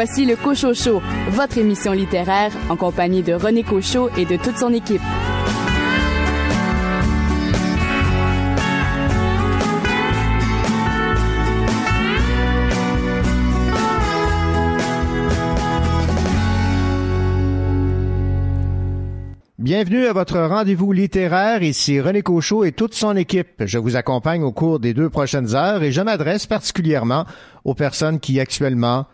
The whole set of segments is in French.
Voici le Cocho Show, votre émission littéraire en compagnie de René Cochot et de toute son équipe. Bienvenue à votre rendez-vous littéraire. Ici René Cochot et toute son équipe. Je vous accompagne au cours des deux prochaines heures et je m'adresse particulièrement aux personnes qui actuellement,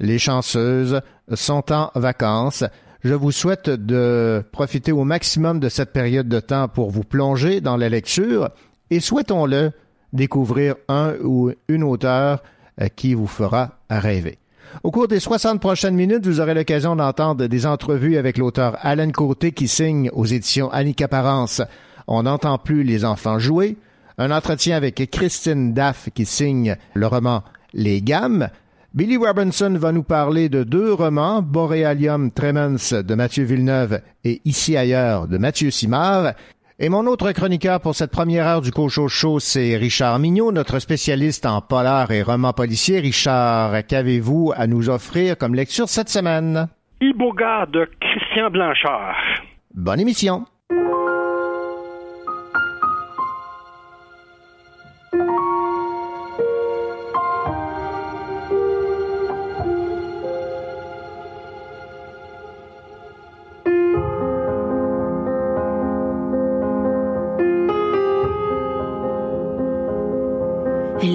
les chanceuses, sont en vacances. Je vous souhaite de profiter au maximum de cette période de temps pour vous plonger dans la lecture et souhaitons-le découvrir un ou une auteur euh, qui vous fera rêver. Au cours des 60 prochaines minutes, vous aurez l'occasion d'entendre des entrevues avec l'auteur Alan Côté qui signe aux éditions Annika Parence. On n'entend plus les enfants jouer. Un entretien avec Christine Daff qui signe le roman Les Gammes. Billy Robinson va nous parler de deux romans, Borealium Tremens de Mathieu Villeneuve et Ici ailleurs de Mathieu Simard. Et mon autre chroniqueur pour cette première heure du Cocho Show, c'est Richard Mignot, notre spécialiste en polar et romans policiers. Richard, qu'avez-vous à nous offrir comme lecture cette semaine? Iboga de Christian Blanchard. Bonne émission.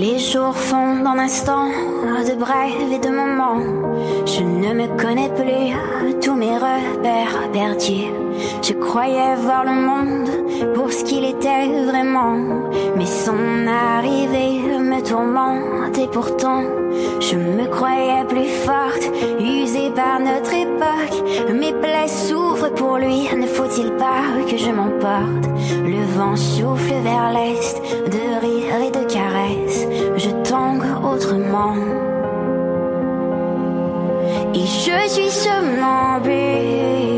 Les jours font d'un instant de brèves et de moments. Je ne me connais plus, tous mes repères perdus. Je croyais voir le monde pour ce qu'il était vraiment. Mais son arrivée me tourmente et pourtant je me croyais plus forte, usée par notre époque. Mes plaies souffrent pour lui, ne faut-il pas que je m'emporte? Le vent souffle vers l'est, de rire et de caresses. Je tangue autrement. Et je suis somnambule.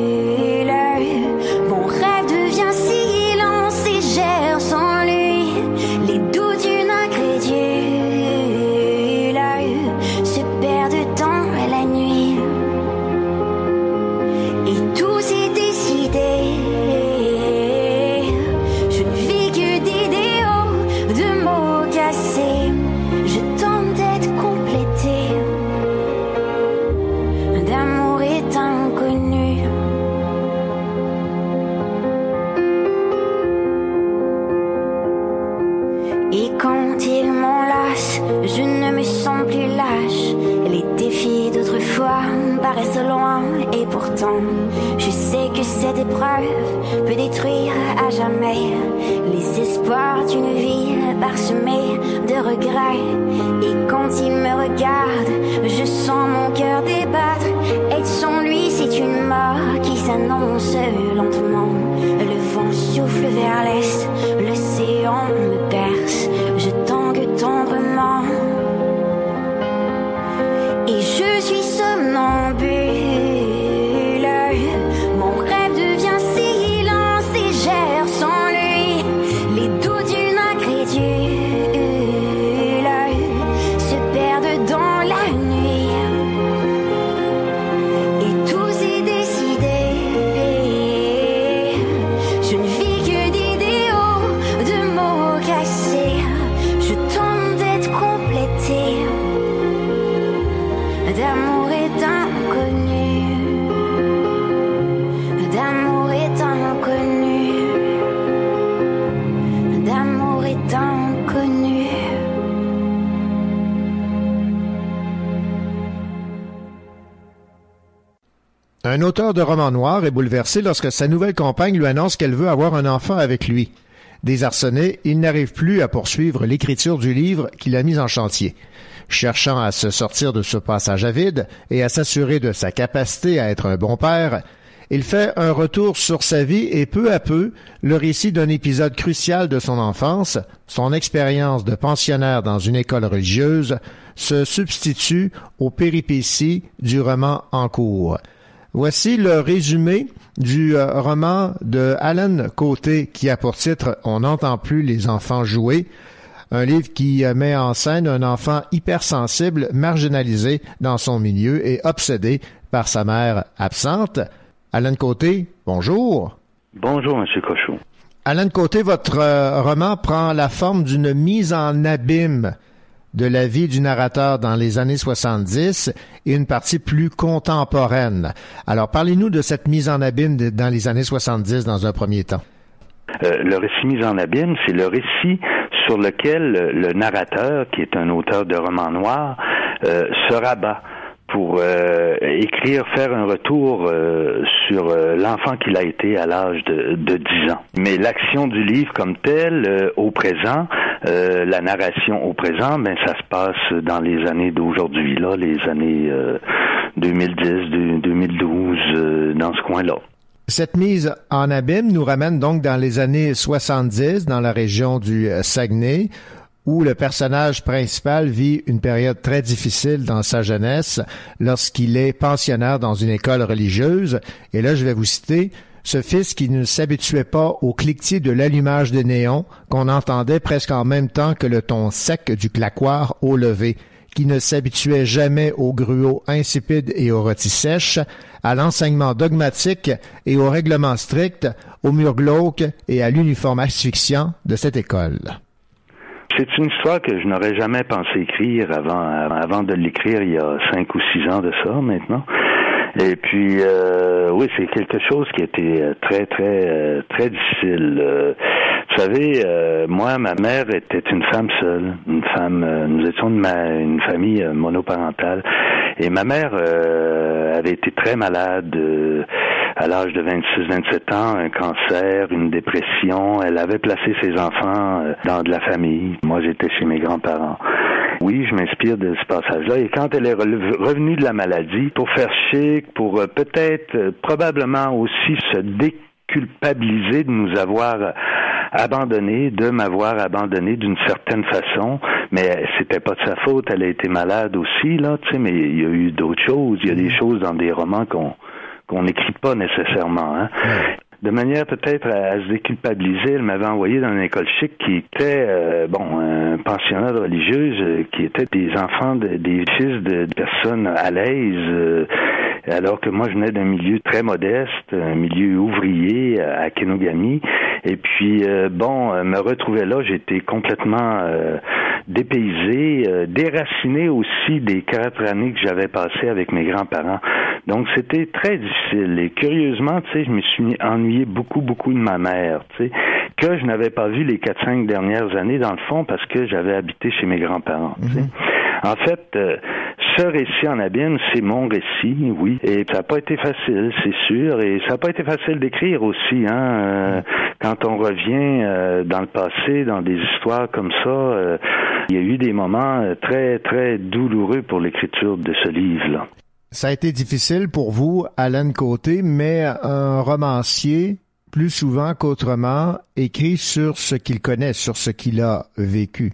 Peut détruire à jamais les espoirs d'une vie parsemée de regrets. Et quand il me regarde, je sens mon cœur débattre. Un auteur de romans noirs est bouleversé lorsque sa nouvelle compagne lui annonce qu'elle veut avoir un enfant avec lui. Désarçonné, il n'arrive plus à poursuivre l'écriture du livre qu'il a mis en chantier. Cherchant à se sortir de ce passage à vide et à s'assurer de sa capacité à être un bon père, il fait un retour sur sa vie et peu à peu, le récit d'un épisode crucial de son enfance, son expérience de pensionnaire dans une école religieuse, se substitue aux péripéties du roman en cours. Voici le résumé du euh, roman de Alan Côté qui a pour titre On n'entend plus les enfants jouer. Un livre qui met en scène un enfant hypersensible, marginalisé dans son milieu et obsédé par sa mère absente. Alain Côté, bonjour. Bonjour, M. Cochon. Alain Côté, votre euh, roman prend la forme d'une mise en abîme de la vie du narrateur dans les années 70 et une partie plus contemporaine. Alors, parlez-nous de cette mise en abîme dans les années 70 dans un premier temps. Euh, le récit mise en abîme, c'est le récit sur lequel le narrateur, qui est un auteur de romans noirs, euh, se rabat pour euh, écrire, faire un retour euh, sur euh, l'enfant qu'il a été à l'âge de, de 10 ans. Mais l'action du livre comme tel, au présent, la narration au présent, ben ça se passe dans les années d'aujourd'hui, là, les années 2010, 2012, dans ce coin-là. Cette mise en abîme nous ramène donc dans les années 70 dans la région du Saguenay où le personnage principal vit une période très difficile dans sa jeunesse lorsqu'il est pensionnaire dans une école religieuse. Et là, je vais vous citer ce fils qui ne s'habituait pas au cliquetis de l'allumage des néons qu'on entendait presque en même temps que le ton sec du claquoir au lever, qui ne s'habituait jamais au gruau insipide et aux rôtis sèches, à l'enseignement dogmatique et au règlement strict, au mur glauque et à l'uniforme asphyxiant de cette école. C'est une histoire que je n'aurais jamais pensé écrire avant, avant de l'écrire il y a cinq ou six ans de ça maintenant. Et puis, euh, oui, c'est quelque chose qui était très, très, très difficile. Euh, vous savez, euh, moi, ma mère était une femme seule, une femme. nous étions une, une famille monoparentale, et ma mère avait été très malade à l'âge de 26-27 ans, un cancer, une dépression. Elle avait placé ses enfants euh, dans de la famille. Moi, j'étais chez mes grands-parents. Oui, je m'inspire de ce passage-là. Et quand elle est revenue de la maladie, pour faire chic, pour euh, peut-être, euh, probablement aussi se déculpabiliser de nous avoir abandonné, de m'avoir abandonné d'une certaine façon, mais c'était pas de sa faute, elle a été malade aussi, là, tu sais, mais il y a eu d'autres choses, il y a des choses dans des romans qu'on qu'on n'écrit pas nécessairement. Hein. De manière peut-être à, se déculpabiliser, elle m'avait envoyé dans une école chic qui était, euh, bon, un pensionnat de religieuse, euh, qui était des enfants, des fils de, personnes à l'aise, euh, alors que moi je venais d'un milieu très modeste, un milieu ouvrier à Kenogami. Et puis, bon, me retrouver là, j'étais complètement dépaysé, déraciné aussi des quatre années que j'avais passées avec mes grands-parents. Donc c'était très difficile. Et curieusement, tu sais, je me suis ennuyé beaucoup, beaucoup de ma mère, tu sais, que je n'avais pas vu les quatre, cinq dernières années dans le fond parce que j'avais habité chez mes grands-parents. Mhm. En fait, euh, ce récit en abîme, c'est mon récit, oui. Et ça n'a pas été facile, c'est sûr. Et ça n'a pas été facile d'écrire aussi. Hein. Euh, quand on revient euh, dans le passé, dans des histoires comme ça, il y a eu des moments très, très douloureux pour l'écriture de ce livre-là. Ça a été difficile pour vous, Alain Côté, mais un romancier, plus souvent qu'autrement, écrit sur ce qu'il connaît, sur ce qu'il a vécu.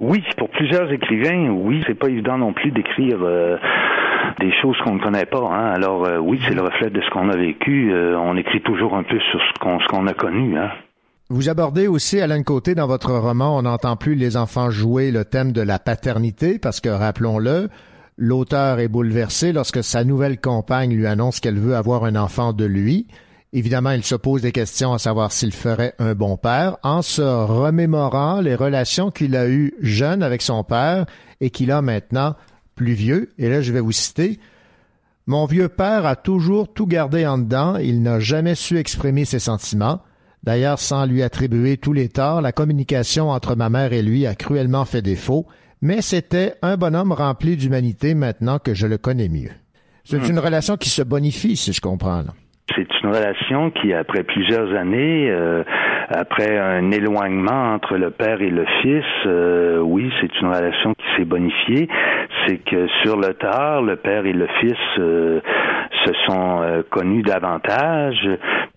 Oui, pour plusieurs écrivains, oui, c'est pas évident non plus d'écrire euh, des choses qu'on ne connaît pas. Hein. Alors euh, oui, c'est le reflet de ce qu'on a vécu. Euh, on écrit toujours un peu sur ce qu'on a connu. Hein. Vous abordez aussi, Alain Côté, dans votre roman, on n'entend plus les enfants jouer le thème de la paternité, parce que, rappelons-le, L'auteur est bouleversé lorsque sa nouvelle compagne lui annonce qu'elle veut avoir un enfant de lui. Évidemment, il se pose des questions à savoir s'il ferait un bon père en se remémorant les relations qu'il a eues jeune avec son père et qu'il a maintenant plus vieux. Et là, je vais vous citer. Mon vieux père a toujours tout gardé en dedans, il n'a jamais su exprimer ses sentiments. D'ailleurs, sans lui attribuer tous les torts, la communication entre ma mère et lui a cruellement fait défaut mais c'était un bonhomme rempli d'humanité maintenant que je le connais mieux. C'est hmm. une relation qui se bonifie, si je comprends. Une relation qui, après plusieurs années, euh, après un éloignement entre le père et le fils, euh, oui, c'est une relation qui s'est bonifiée. C'est que sur le tard, le père et le fils euh, se sont connus davantage,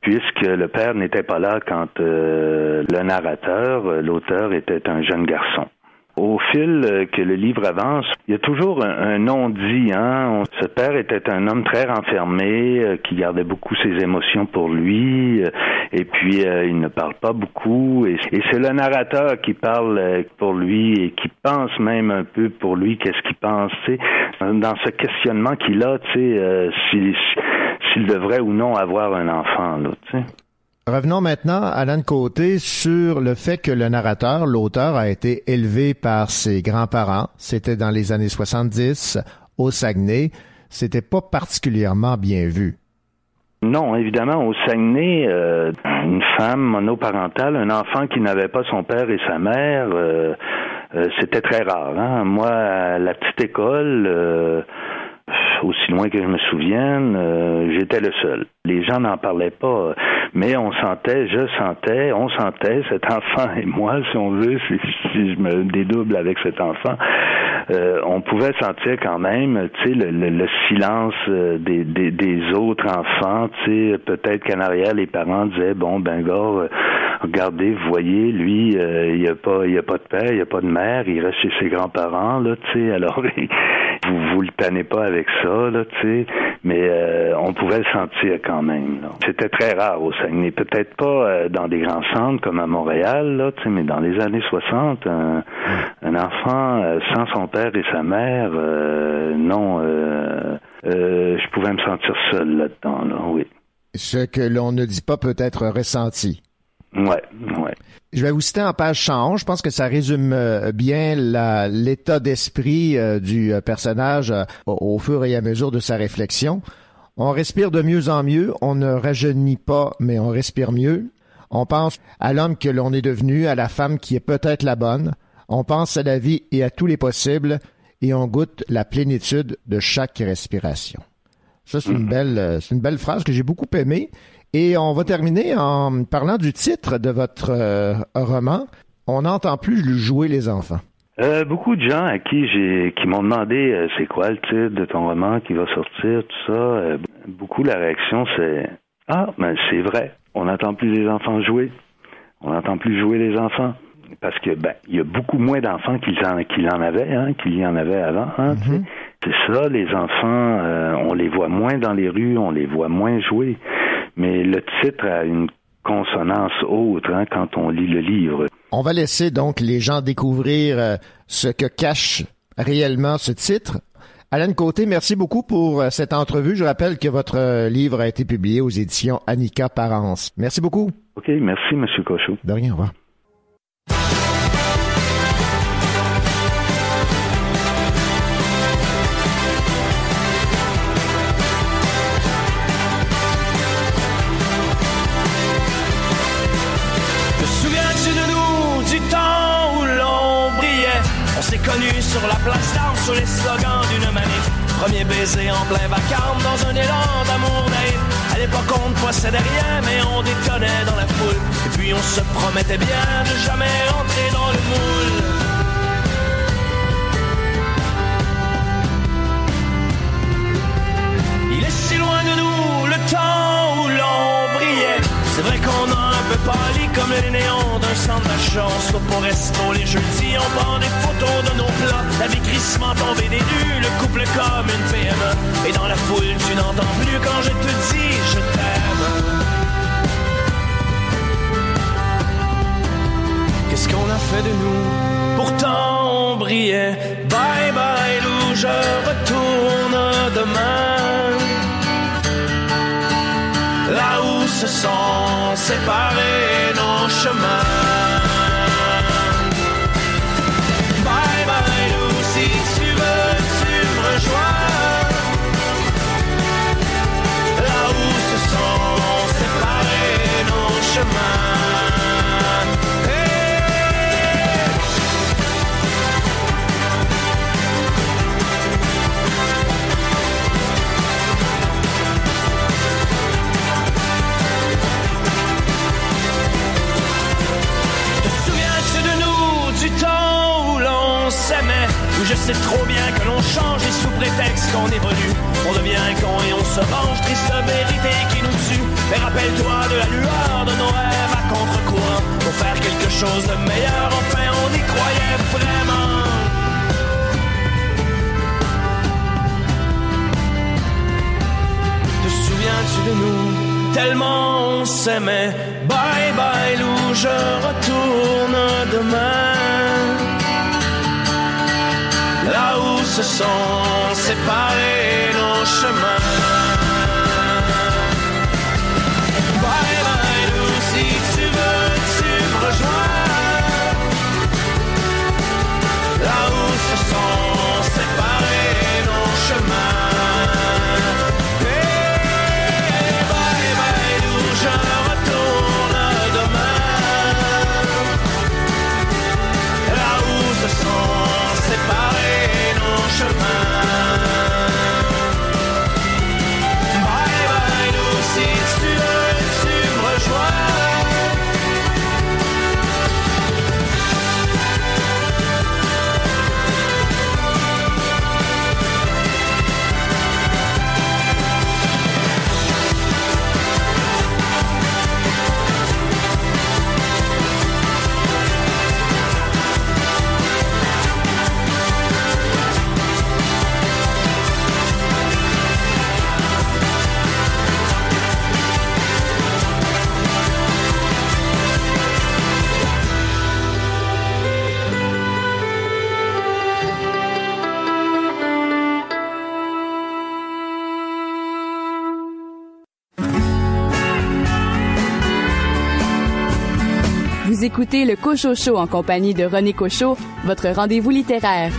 puisque le père n'était pas là quand le narrateur, l'auteur, était un jeune garçon. Au fil euh, que le livre avance, il y a toujours un, non-dit. Hein? ce père était un homme très renfermé, euh, qui gardait beaucoup ses émotions pour lui, euh, et puis il ne parle pas beaucoup. Et, c'est le narrateur qui parle pour lui et qui pense même un peu pour lui qu'est-ce qu'il pense. Dans ce questionnement qu'il a, s'il devrait ou non avoir un enfant. Là, Revenons maintenant, Alan Côté, sur le fait que le narrateur, l'auteur, a été élevé par ses grands-parents. C'était dans les années 70 au Saguenay. C'était pas particulièrement bien vu. Non, évidemment, au Saguenay, euh, une femme monoparentale, un enfant qui n'avait pas son père et sa mère, euh, euh, c'était très rare. Hein. Moi, à la petite école, aussi loin que je me souvienne, euh, j'étais le seul. Les gens n'en parlaient pas, mais on sentait, je sentais, on sentait, cet enfant et moi, si on veut, si, je me dédouble avec cet enfant, euh, on pouvait sentir quand même, tu sais, le, silence euh, des, autres enfants, tu sais, peut-être qu'en arrière, les parents disaient, bon, ben gars, regardez, vous voyez, lui, il a pas, il a pas de père, il n'y a pas de mère, il reste chez ses grands-parents, là, tu sais, alors vous vous le tanez pas avec ça, là, tu sais, mais euh, on pouvait le sentir quand même. C'était très rare au Saguenay, peut-être pas euh, dans des grands centres comme à Montréal, là, tu sais, mais dans les années 60, un, enfant euh, sans son père et sa mère, non, je pouvais me sentir seul là-dedans, là, oui. Ce que l'on ne dit pas peut être ressenti. Ouais, ouais. Je vais vous citer en page 111. Je pense que ça résume euh, bien l'état d'esprit euh, du euh, personnage au fur et à mesure de sa réflexion. On respire de mieux en mieux. On ne rajeunit pas, mais on respire mieux. On pense à l'homme que l'on est devenu, à la femme qui est peut-être la bonne. On pense à la vie et à tous les possibles, et on goûte la plénitude de chaque respiration. Ça, c'est une mm-hmm. belle, c'est une belle phrase que j'ai beaucoup aimée. Et on va terminer en parlant du titre de votre euh, roman. On n'entend plus jouer les enfants. Euh, beaucoup de gens à qui j'ai qui m'ont demandé euh, c'est quoi le titre de ton roman qui va sortir, tout ça. beaucoup la réaction c'est Ah, mais ben, c'est vrai, on n'entend plus les enfants jouer. On n'entend plus jouer les enfants. Parce que ben, il y a beaucoup moins d'enfants qu'il en, qu'il en avait, hein, qu'il y en avait avant. Hein, mm-hmm. C'est ça, les enfants, on les voit moins dans les rues, on les voit moins jouer mais le titre a une consonance autre hein, quand on lit le livre. On va laisser donc les gens découvrir euh, ce que cache réellement ce titre. Alain Côté, merci beaucoup pour euh, cette entrevue. Je rappelle que votre euh, livre a été publié aux éditions Annika Parence. Merci beaucoup. OK, merci, M. Cochot. De rien, au revoir. Connu sur la place d'armes sous les slogans d'une manif. Premier baiser en plein vacarme dans un élan d'amour naïf. À l'époque on ne possédait rien mais on détonnait dans la foule. Et puis on se promettait bien de jamais entrer dans le moule. Il est si loin de nous le temps où l'on brillait. C'est vrai qu'on pâli les néons d'un centre d'achat. On se pour resto les jeudis, on prend des photos de nos plats. La vie crissement tombée des nues, le couple comme une PME. Et dans la foule, tu n'entends plus quand je te dis je t'aime. Qu'est-ce qu'on a fait de nous? Pourtant on brillait. Bye bye Lou, je retourne demain là où se sont séparés nos chemins. Je sais trop bien que l'on change et sous prétexte qu'on évolue, on devient un con et on se venge, triste vérité qui nous tue. Mais rappelle-toi de la lueur de nos rêves à contre-courant, pour faire quelque chose de meilleur, enfin on y croyait vraiment. Te souviens-tu de nous? Tellement on s'aimait. Bye bye Lou, je retourne demain. Là où se sont séparés nos chemins. Écoutez le Cocho Show en compagnie de René Cochot, votre rendez-vous littéraire.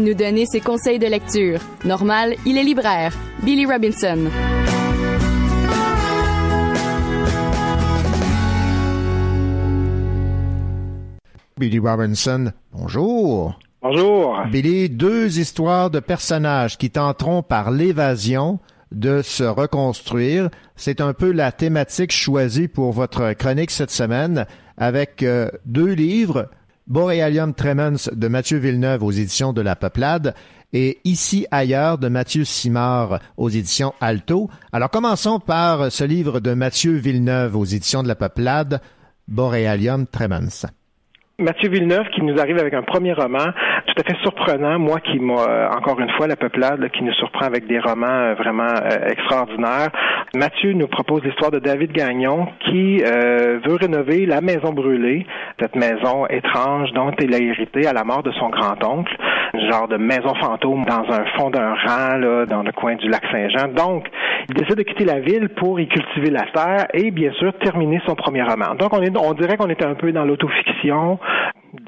Aime nous donner ses conseils de lecture. Normal, il est libraire. Billy Robinson. Billy Robinson, bonjour. Bonjour. Billy, deux histoires de personnages qui tenteront par l'évasion de se reconstruire. C'est un peu la thématique choisie pour votre chronique cette semaine avec euh, deux livres Borealium Tremens de Mathieu Villeneuve aux éditions de La Peuplade et Ici ailleurs de Mathieu Simard aux éditions Alto. Alors commençons par ce livre de Mathieu Villeneuve aux éditions de La Peuplade, Borealium Tremens. Mathieu Villeneuve qui nous arrive avec un premier roman tout à fait surprenant, moi qui m'a euh, encore une fois la peuplade qui nous surprend avec des romans euh, vraiment euh, extraordinaires. Mathieu nous propose l'histoire de David Gagnon qui veut rénover la maison brûlée, cette maison étrange dont il a hérité à la mort de son grand-oncle, genre de maison fantôme dans un fond d'un rang là, dans le coin du lac Saint-Jean. Donc, il décide de quitter la ville pour y cultiver la terre et bien sûr terminer son premier roman. Donc on est on dirait qu'on était un peu dans l'autofiction,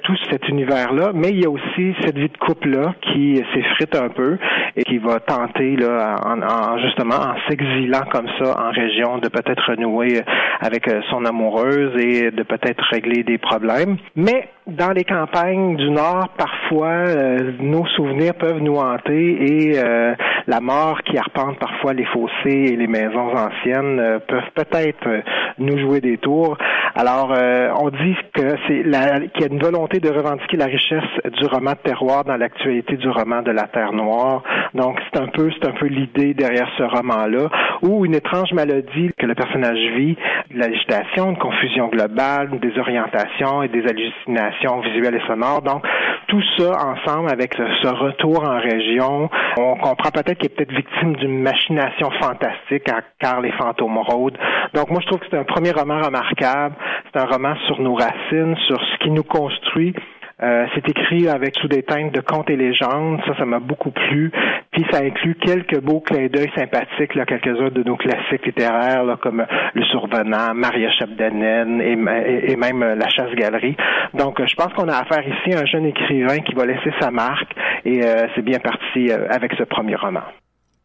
tout cet univers-là, mais il y a aussi cette vie de couple-là qui s'effrite un peu et qui va tenter, là, en, justement, en s'exilant comme ça en région, de peut-être renouer avec euh, son amoureuse et de peut-être régler des problèmes. Mais dans les campagnes du Nord, parfois, euh, nos souvenirs peuvent nous hanter et euh, la mort qui arpente parfois les fossés et les maisons anciennes peuvent peut-être nous jouer des tours. Alors, on dit que c'est qu'il y a une volonté de revendiquer la richesse du roman de terroir dans l'actualité du roman de la Terre Noire. Donc, c'est un peu, c'est un peu l'idée derrière ce roman-là, où une étrange maladie que le personnage vit, l'agitation, une confusion globale, une désorientation et des hallucinations visuelles et sonores. Donc, tout ça ensemble avec ce, retour en région, on comprend peut-être qu'il est peut-être victime d'une machination fantastique car les fantômes rôdent. Donc, moi, je trouve que c'est un premier roman remarquable. C'est un roman sur nos racines, sur ce qui nous construit. Euh, c'est écrit avec sous des teintes de contes et légendes. Ça, ça m'a beaucoup plu. Puis ça inclut quelques beaux clins d'œil sympathiques, là, quelques-uns de nos classiques littéraires, là, comme Le Survenant, Maria Chapdelaine et, et, même La Chasse-Galerie. Donc, je pense qu'on a affaire ici à un jeune écrivain qui va laisser sa marque et euh, c'est bien parti euh, avec ce premier roman.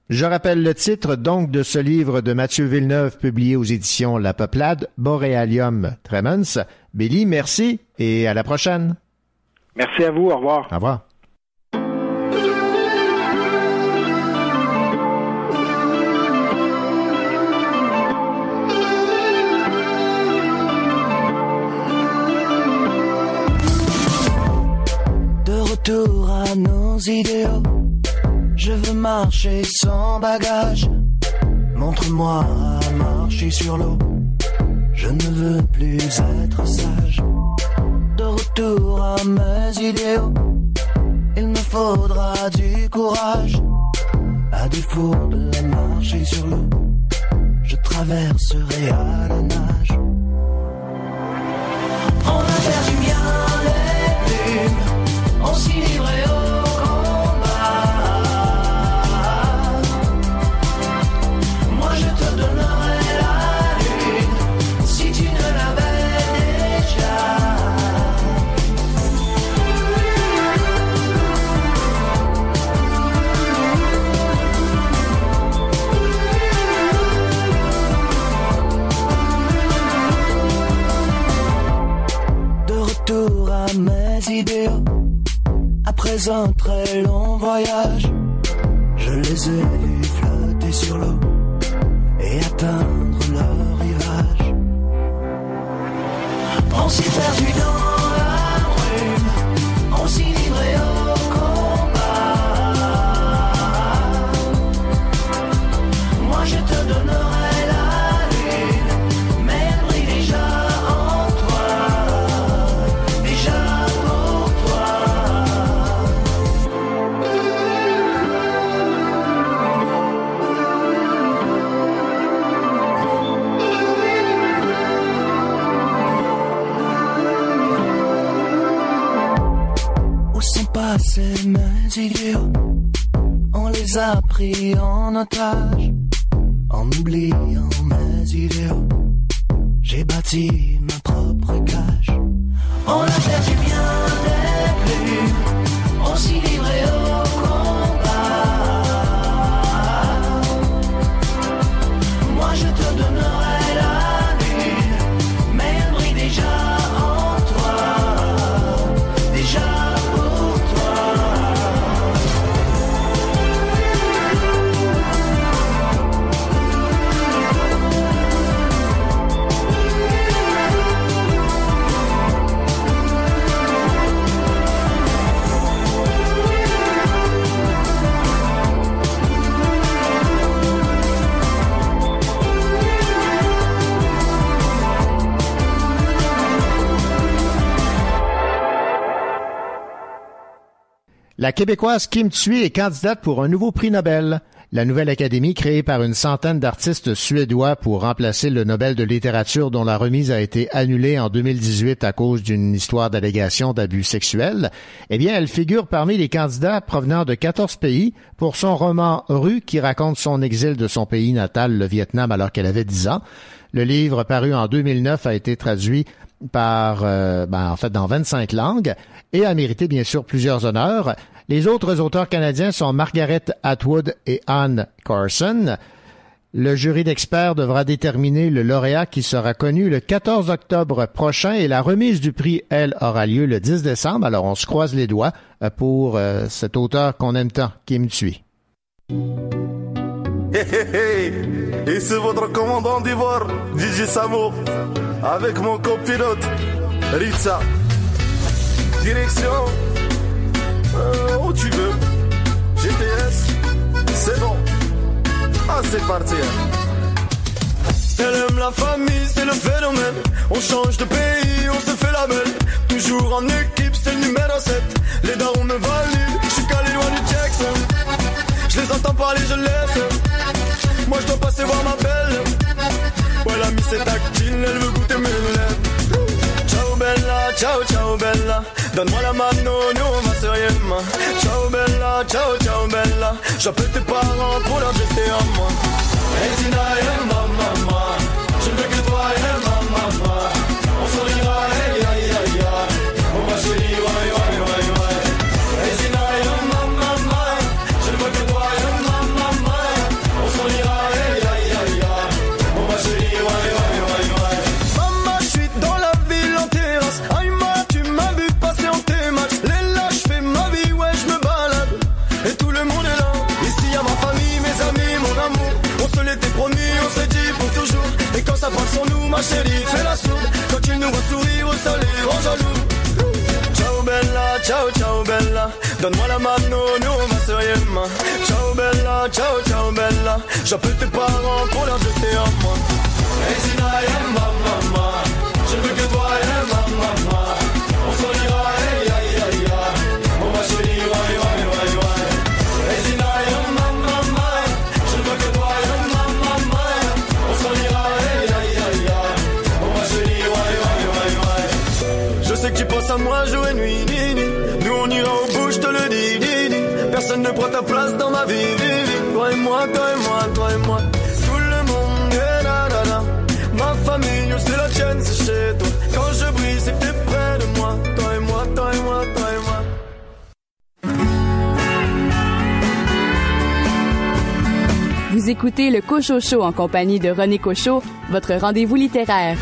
Je rappelle le titre donc de ce livre de Mathieu Villeneuve publié aux éditions La Peuplade, Borealium Tremens. Billy, merci et à la prochaine. Merci à vous. Au revoir. Au revoir. De retour à nos idéaux, je veux marcher sans bagage. Montre-moi à marcher sur l'eau. Je ne veux plus être sage à mes idéaux. Il me faudra du courage, à défaut de marcher sur l'eau. Je traverserai à la Après un très long voyage, je les ai vus flotter sur l'eau et atteindre leur rivage. On s'est perdu on les a pris en otage, en oubliant mes idéaux. J'ai bâti ma La Québécoise Kim Thuy est candidate pour un nouveau prix Nobel. La nouvelle académie, créée par une centaine d'artistes suédois pour remplacer le Nobel de littérature dont la remise a été annulée en 2018 à cause d'une histoire d'allégation d'abus sexuels, eh bien, elle figure parmi les candidats provenant de 14 pays pour son roman Rue qui raconte son exil de son pays natal, le Vietnam, alors qu'elle avait 10 ans. Le livre paru en 2009 a été traduit par, euh, ben, en fait, dans 25 langues et a mérité bien sûr plusieurs honneurs. Les autres auteurs canadiens sont Margaret Atwood et Anne Carson. Le jury d'experts devra déterminer le lauréat qui sera connu le 14 octobre prochain et la remise du prix, elle, aura lieu le 10 décembre. Alors on se croise les doigts euh, pour euh, cet auteur qu'on aime tant, Kim Thuy. Hey, hey, hey. Et c'est votre commandant d'ivoire, DJ Samo, avec mon copilote, Ritza. Direction, euh, où tu veux. GPS, c'est bon. Ah, c'est parti. C'est l'aime la famille, c'est le phénomène. On change de pays, on se fait la belle. Toujours en équipe, c'est le numéro 7. Les darons me valident, je suis calé loin du Jackson. Je les entends parler, je laisse. Moi je dois passer voir ma belle. Ouais, la mise est tactile, elle veut goûter mes lèvres. Ciao bella, ciao ciao bella. Donne-moi la mano, nous on va se rien. Ciao bella, ciao ciao bella. J'appelle tes parents pour leur jeter en moi. Hey Zina et ma maman. Ça passe sur nous, ma chérie, fais la sourde. Quand tu nous vois sourire, ça les rend jaloux. Ciao bella, ciao ciao bella. Donne-moi la mano, nous on va se rien. Ciao bella, ciao ciao bella. J'appelle tes parents pour leur jeter un moi. Hey Zina et ma moi jour et nuit. Nous on ira au bout, je te le dis. Personne ne prend ta place dans ma vie. Toi et moi, toi et moi, toi et moi. Tout le monde est là, là, là. Ma famille, c'est la tienne, c'est chez toi. Quand je brille, c'est que près de moi. Toi et moi, toi et moi, toi et moi. Vous écoutez le Cocho Show en compagnie de René Cocho, votre rendez-vous littéraire.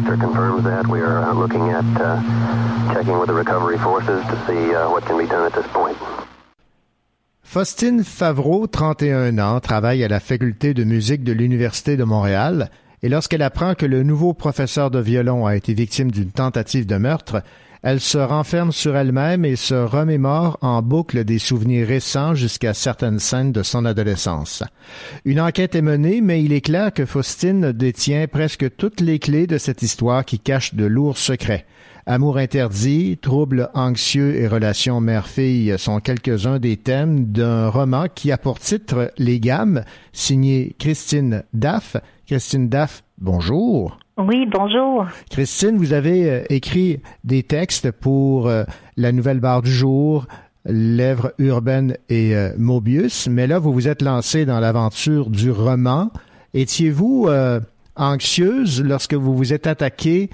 Director confirms that. We are. Faustine Favreau, 31 ans, travaille à la faculté de musique de l'Université de Montréal et lorsqu'elle apprend que le nouveau professeur de violon a été victime d'une tentative de meurtre, elle se renferme sur elle-même et se remémore en boucle des souvenirs récents jusqu'à certaines scènes de son adolescence. Une enquête est menée, mais il est clair que Faustine détient presque toutes les clés de cette histoire qui cache de lourds secrets. Amour interdit, troubles anxieux et relations mère-fille sont quelques-uns des thèmes d'un roman qui a pour titre Les Gammes, signé Christine Daff. Christine Daff, bonjour. Oui, bonjour. Christine, vous avez euh, écrit des textes pour euh, la Nouvelle Barre du Jour, Lèvres urbaines et euh, Mobius, mais là, vous vous êtes lancé dans l'aventure du roman. Étiez-vous anxieuse lorsque vous vous êtes attaqué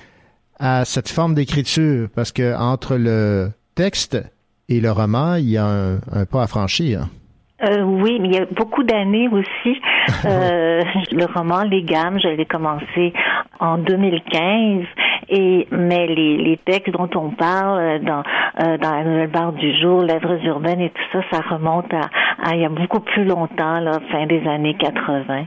à cette forme d'écriture? Parce que entre le texte et le roman, il y a un pas à franchir. Euh, oui, mais il y a beaucoup d'années aussi. Euh, le roman Les Gammes, je l'ai commencé en 2015. Et mais les, les textes dont on parle dans euh, dans la nouvelle barre du jour, Lèvres urbaines et tout ça, ça remonte à, à il y a beaucoup plus longtemps, là, fin des années 80.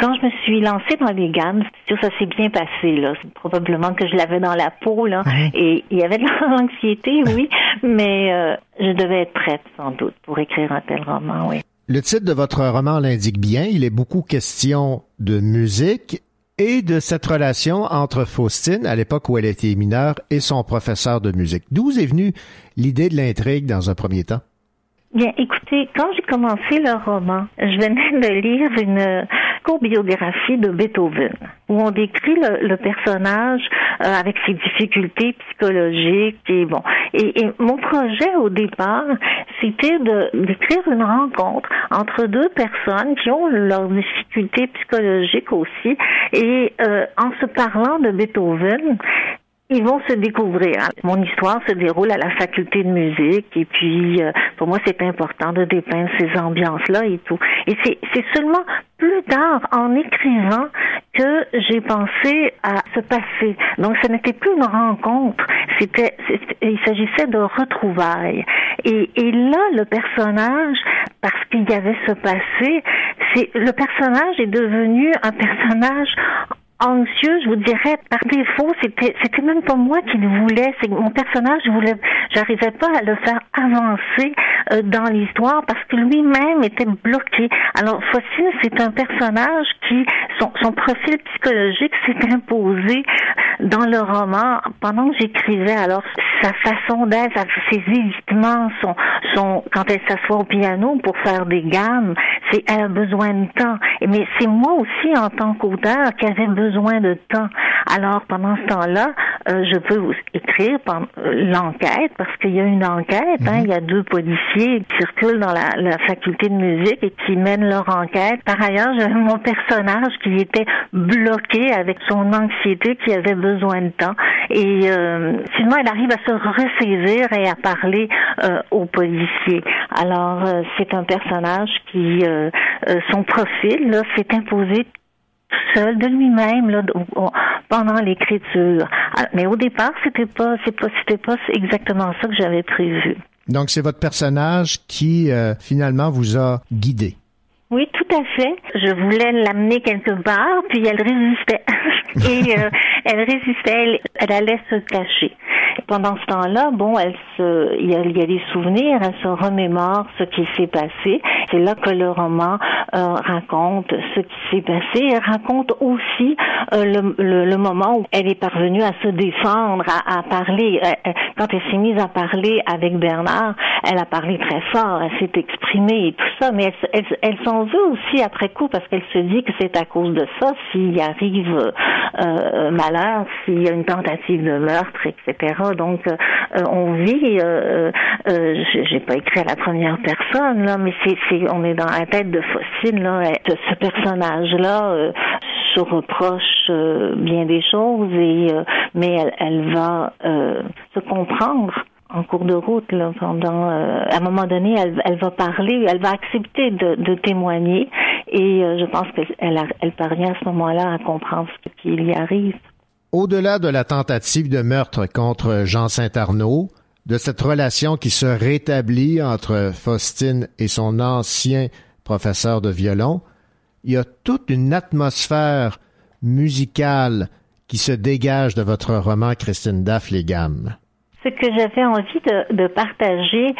Quand, je me suis lancée dans les gammes, sûr ça s'est bien passé là. C'est probablement que je l'avais dans la peau là, et il y avait de l'anxiété, oui, mais euh, je devais être prête sans doute pour écrire un tel roman, oui. Le titre de votre roman l'indique bien, il est beaucoup question de musique et de cette relation entre Faustine, à l'époque où elle était mineure, et son professeur de musique. D'où est venue l'idée de l'intrigue dans un premier temps? Bien, écoutez, quand j'ai commencé le roman, je venais de lire une courte biographie de Beethoven, où on décrit le, personnage euh, avec ses difficultés psychologiques et bon. Et, et mon projet au départ, c'était de d'écrire une rencontre entre deux personnes qui ont leurs difficultés psychologiques aussi, et euh, en se parlant de Beethoven, ils vont se découvrir. Mon histoire se déroule à la faculté de musique et puis euh, pour moi c'est important de dépeindre ces ambiances-là et tout. Et c'est, seulement plus tard en écrivant que j'ai pensé à ce passé. Donc ce n'était plus une rencontre, c'était il s'agissait de retrouvailles. Et, et là le personnage, parce qu'il y avait ce passé, c'est le personnage est devenu un personnage anxieux, je vous dirais, par défaut, c'était c'était même pas moi qui le voulais, c'est mon personnage, je voulais, j'arrivais pas à le faire avancer euh, dans l'histoire parce que lui-même était bloqué. Alors, Faustine, c'est un personnage qui, son, son profil psychologique s'est imposé dans le roman pendant que j'écrivais. Alors, sa façon d'être, ses évitements, son, son, quand elle s'assoit au piano pour faire des gammes, c'est, elle a besoin de temps. Mais c'est moi aussi, en tant qu'auteur, qui avait besoin de temps. Alors, pendant ce temps-là, euh, je peux vous écrire euh, l'enquête, parce qu'il y a une enquête, hein, il y a deux policiers qui circulent dans la, la faculté de musique et qui mènent leur enquête. Par ailleurs, j'avais mon personnage qui était bloqué avec son anxiété, qui avait besoin de temps. Et euh, finalement, elle arrive à se ressaisir et à parler euh, aux policiers. Alors, euh, c'est un personnage qui, euh, euh, son profil, là, s'est imposé seul de lui-même là, pendant l'écriture. Ah, mais au départ, c'était pas, c'est pas, c'était pas exactement ça que j'avais prévu. Donc c'est votre personnage qui euh, finalement vous a guidé. Oui, tout Je voulais l'amener quelque part, puis elle résistait. Et euh, elle résistait, elle, allait se cacher. Pendant ce temps-là, bon, elle se, il y, a, des souvenirs, elle se remémore ce qui s'est passé. C'est là que le roman euh, raconte ce qui s'est passé. Elle raconte aussi euh, le, le, le, moment où elle est parvenue à se défendre, à, à parler. quand elle s'est mise à parler avec Bernard, elle a parlé très fort, elle s'est exprimée et tout ça, mais elle, elle, elle s'en veut aussi après coup parce qu'elle se dit que c'est à cause de ça s'il arrive euh, malheur, s'il y a une tentative de meurtre, etc. Donc, euh, on vit. Euh, euh, j'ai pas écrit à la première personne là, mais c'est, on est dans la tête de Faustine là. ce personnage-là se reproche bien des choses et mais elle, elle va se comprendre en cours de route, là, pendant, euh, à un moment donné, elle, elle, va parler, elle va accepter de, de témoigner, et euh, je pense qu'elle elle parvient à ce moment-là à comprendre ce qui y arrive. Au-delà de la tentative de meurtre contre Jean Saint-Arnaud, de cette relation qui se rétablit entre Faustine et son ancien professeur de violon, il y a toute une atmosphère musicale qui se dégage de votre roman Christine Daff les Gammes. Ce que j'avais envie de, de partager,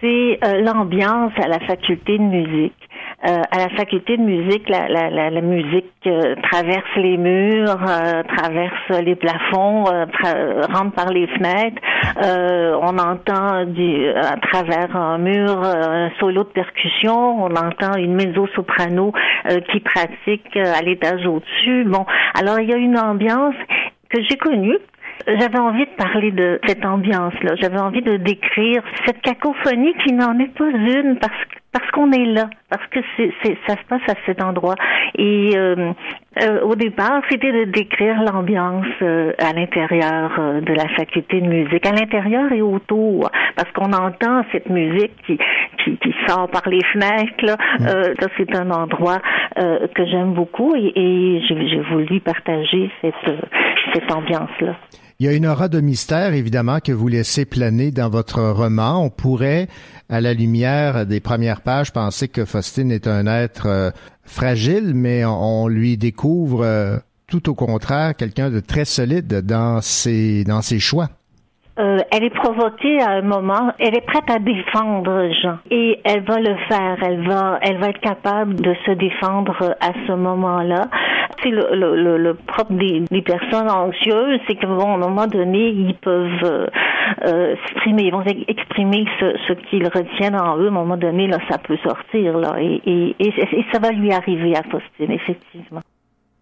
c'est euh, l'ambiance à la faculté de musique. Euh, à la faculté de musique, la, la, la, la musique euh, traverse les murs, euh, traverse les plafonds, rentre par les fenêtres. on entend du, à travers un mur un solo de percussion. On entend une mezzo-soprano qui pratique à l'étage au-dessus. Bon, alors il y a une ambiance que j'ai connue j'avais envie de parler de cette ambiance-là. J'avais envie de décrire cette cacophonie qui n'en est pas une parce que parce qu'on est là, parce que c'est, c'est, ça se passe à cet endroit. Et euh, euh, au départ, c'était de décrire l'ambiance euh, à l'intérieur de la faculté de musique, à l'intérieur et autour, parce qu'on entend cette musique qui, qui, qui sort par les fenêtres. Là, mm. ça, c'est un endroit que j'aime beaucoup et, et j'ai, j'ai voulu partager cette, cette ambiance-là. Il y a une aura de mystère, évidemment, que vous laissez planer dans votre roman. On pourrait, à la lumière des premières pages, penser que Faustine est un être euh, fragile, mais on, lui découvre euh, tout au contraire quelqu'un de très solide dans ses, dans ses choix. Euh, elle est provoquée à un moment, elle est prête à défendre Jean et elle va le faire, elle va, elle va être capable de se défendre à ce moment-là. C'est le, le, le, propre des, des, personnes anxieuses, c'est que un moment donné, ils peuvent euh, euh exprimer, ils vont exprimer ce, ce qu'ils retiennent en eux. À un moment donné, là, ça peut sortir là, et, et, et, et ça va lui arriver à Faustine, effectivement.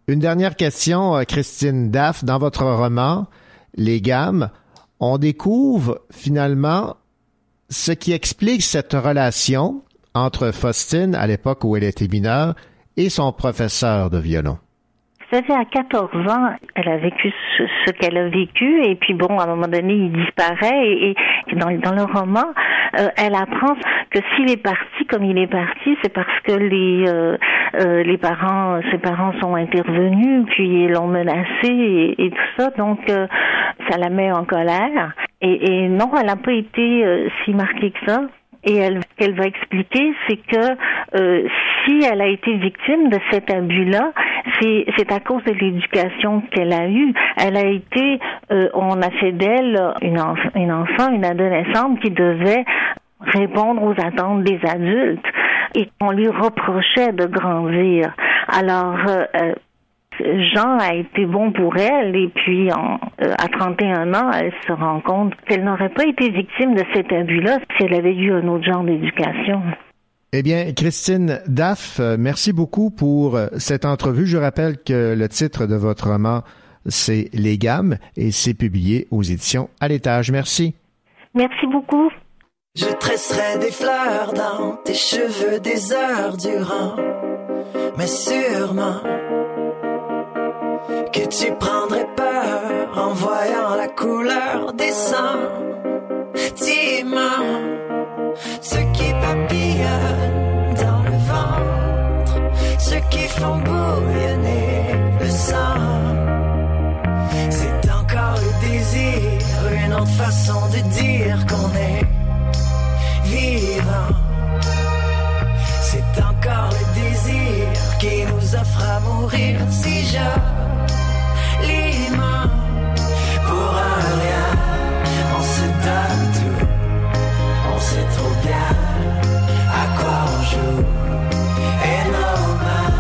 Une dernière question, euh, Christine Daff, dans votre roman, Les Gammes on découvre finalement ce qui explique cette relation entre Faustine, à l'époque où elle était mineure, et son professeur de violon. Savez, à 14 ans, elle a vécu ce, qu'elle a vécu, et puis bon, à un moment donné, il disparaît, et, dans, dans, le roman, euh, elle apprend que s'il est parti comme il est parti, c'est parce que les euh, euh, les parents, ses parents sont intervenus, puis l'ont menacé et, et, tout ça, donc ça la met en colère. Et, et non, elle n'a pas été si marquée que ça. Et elle, qu'elle va expliquer, c'est que euh, si elle a été victime de cet abus-là, c'est, c'est à cause de l'éducation qu'elle a eue. Elle a été, euh, on a fait d'elle une, une enfant, une adolescente qui devait répondre aux attentes des adultes et on lui reprochait de grandir. Alors, euh, Jean a été bon pour elle et puis en, euh, à 31 ans, elle se rend compte qu'elle n'aurait pas été victime de cet abus-là si elle avait eu un autre genre d'éducation. Eh bien, Christine Daff, euh, merci beaucoup pour euh, cette entrevue. Je rappelle que le titre de votre roman, c'est Les Gammes et c'est publié aux éditions à l'étage. Merci. Merci beaucoup. Je tresserai des fleurs dans tes cheveux des heures durant, mais sûrement que tu prendrais peur en voyant la couleur des seins. Dis-moi ce qui papillonne dans le ventre, ce qui font bouillonner le sang. C'est encore le désir, une autre façon de dire qu'on est vivant. C'est encore le désir qui nous offre à mourir si je et nos mains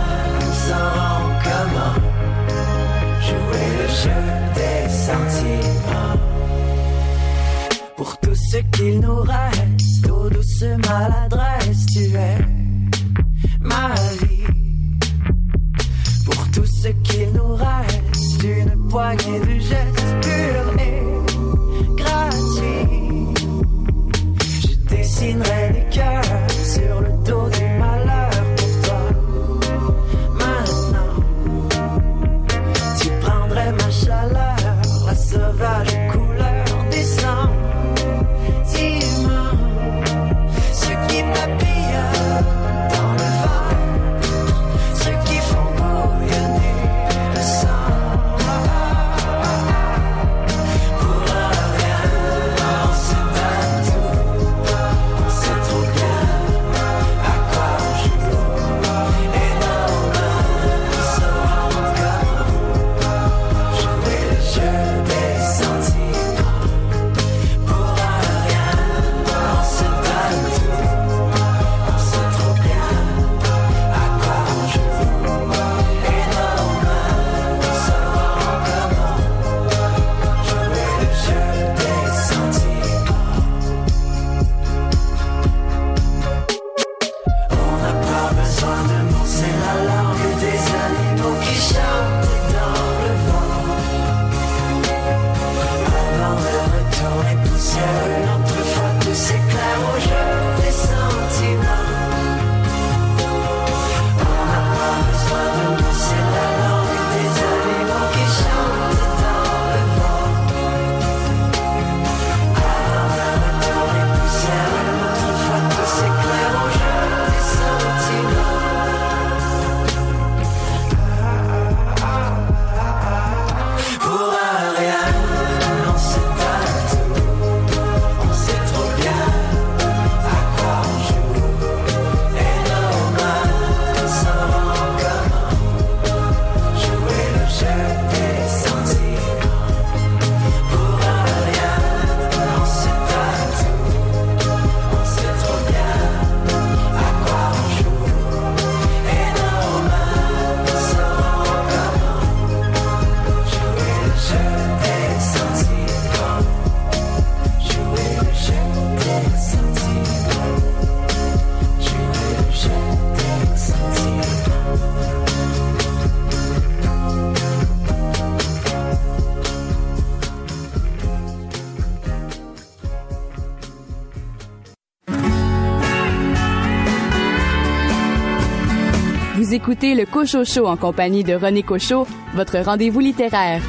sauront comment jouer le jeu des sentiments. Pour tout ce qu'il nous reste, ô douce maladresse, tu es ma vie. Pour tout ce qu'il nous reste, une poignée de gestes purs et gratuits. Je dessinerai des cœurs. Tout du malheur pour toi. Maintenant Tu prendrais ma chaleur sauvage écoutez le Cocho Show en compagnie de René Cocho, votre rendez-vous littéraire.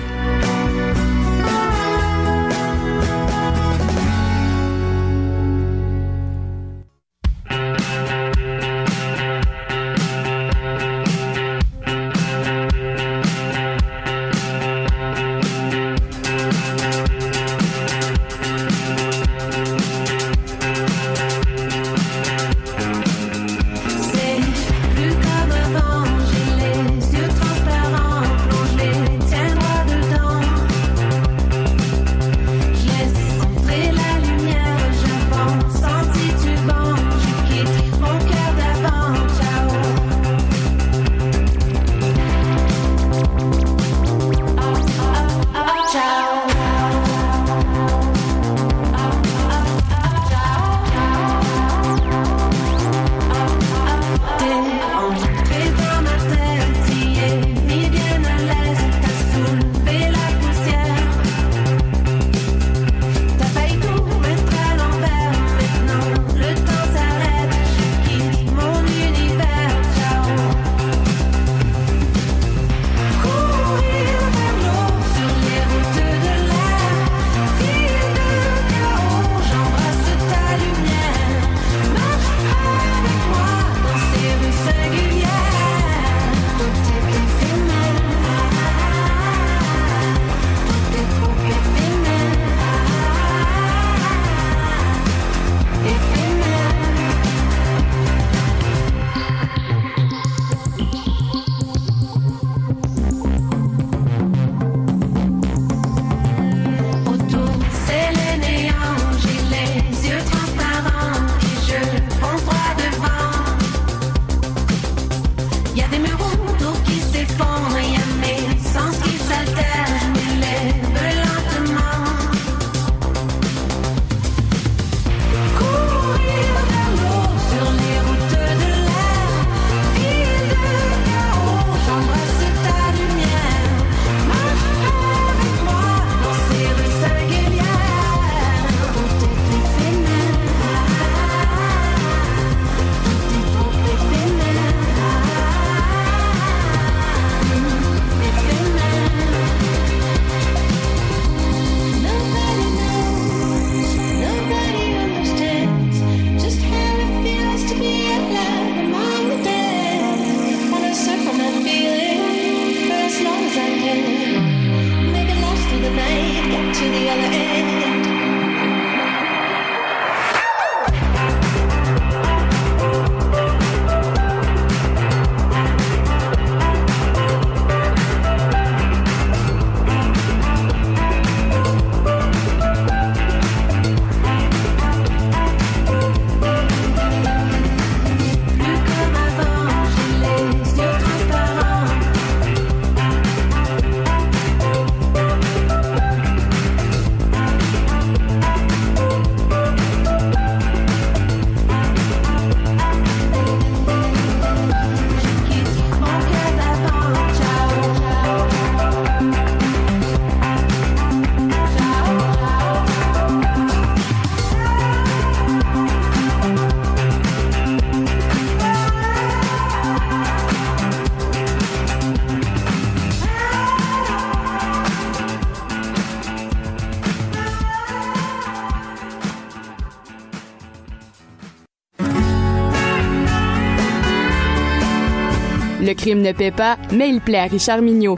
Crime ne paie pas, mais il plaît à Richard Mignot.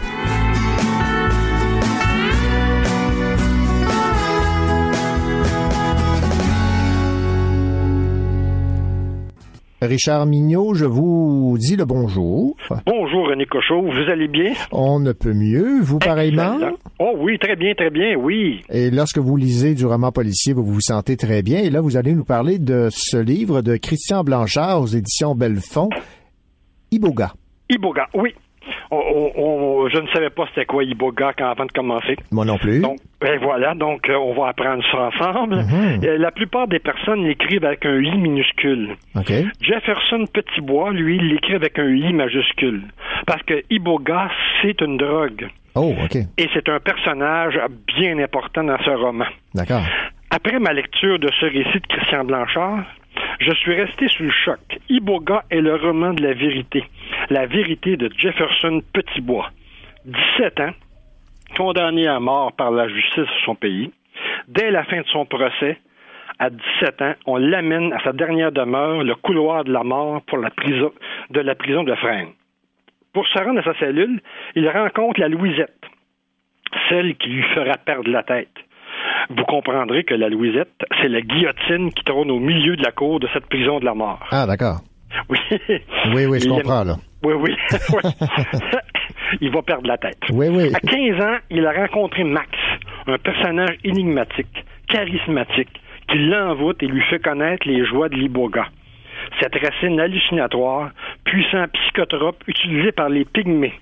Richard Mignot, je vous dis le bonjour. Bonjour René Cochot, vous allez bien? On ne peut mieux, vous pareillement? Excellent. Oh oui, très bien, très bien, oui. Et lorsque vous lisez du roman policier, vous vous sentez très bien. Et là, vous allez nous parler de ce livre de Christian Blanchard aux éditions Bellefond, Iboga. Iboga, oui. On- on- on- je ne savais pas c'était quoi Iboga quand, avant de commencer. Moi non plus. Donc, ben voilà, donc euh, on va apprendre ça ensemble. Mhm. Euh, la plupart des personnes l'écrivent avec un I minuscule. Jefferson Petitbois, lui, l'écrit avec un I majuscule. Parce que Iboga, c'est une drogue. Oh, OK. Et c'est un personnage bien important dans ce roman. D'accord. Après ma lecture de ce récit de Christian Blanchard, je suis resté sous le choc. Iboga est le roman de la vérité. La vérité de Jefferson Petitbois. 17 ans, condamné à mort par la justice de son pays. Dès la fin de son procès, à 17 ans, on l'amène à sa dernière demeure, le couloir de la mort pour la prison, de la prison de Fresnes. Pour se rendre à sa cellule, il rencontre la Louisette, celle qui lui fera perdre la tête. Vous comprendrez que la Louisette, c'est la guillotine qui trône au milieu de la cour de cette prison de la mort. Ah, d'accord. Oui. Oui, oui, je Il aime- comprends, là. Oui, oui. oui. il va perdre la tête. Oui, oui. À 15 ans, il a rencontré Max, un personnage énigmatique, charismatique, qui l'envoûte et lui fait connaître les joies de l'Iboga. Cette racine hallucinatoire, puissant psychotrope utilisé par les pygmées.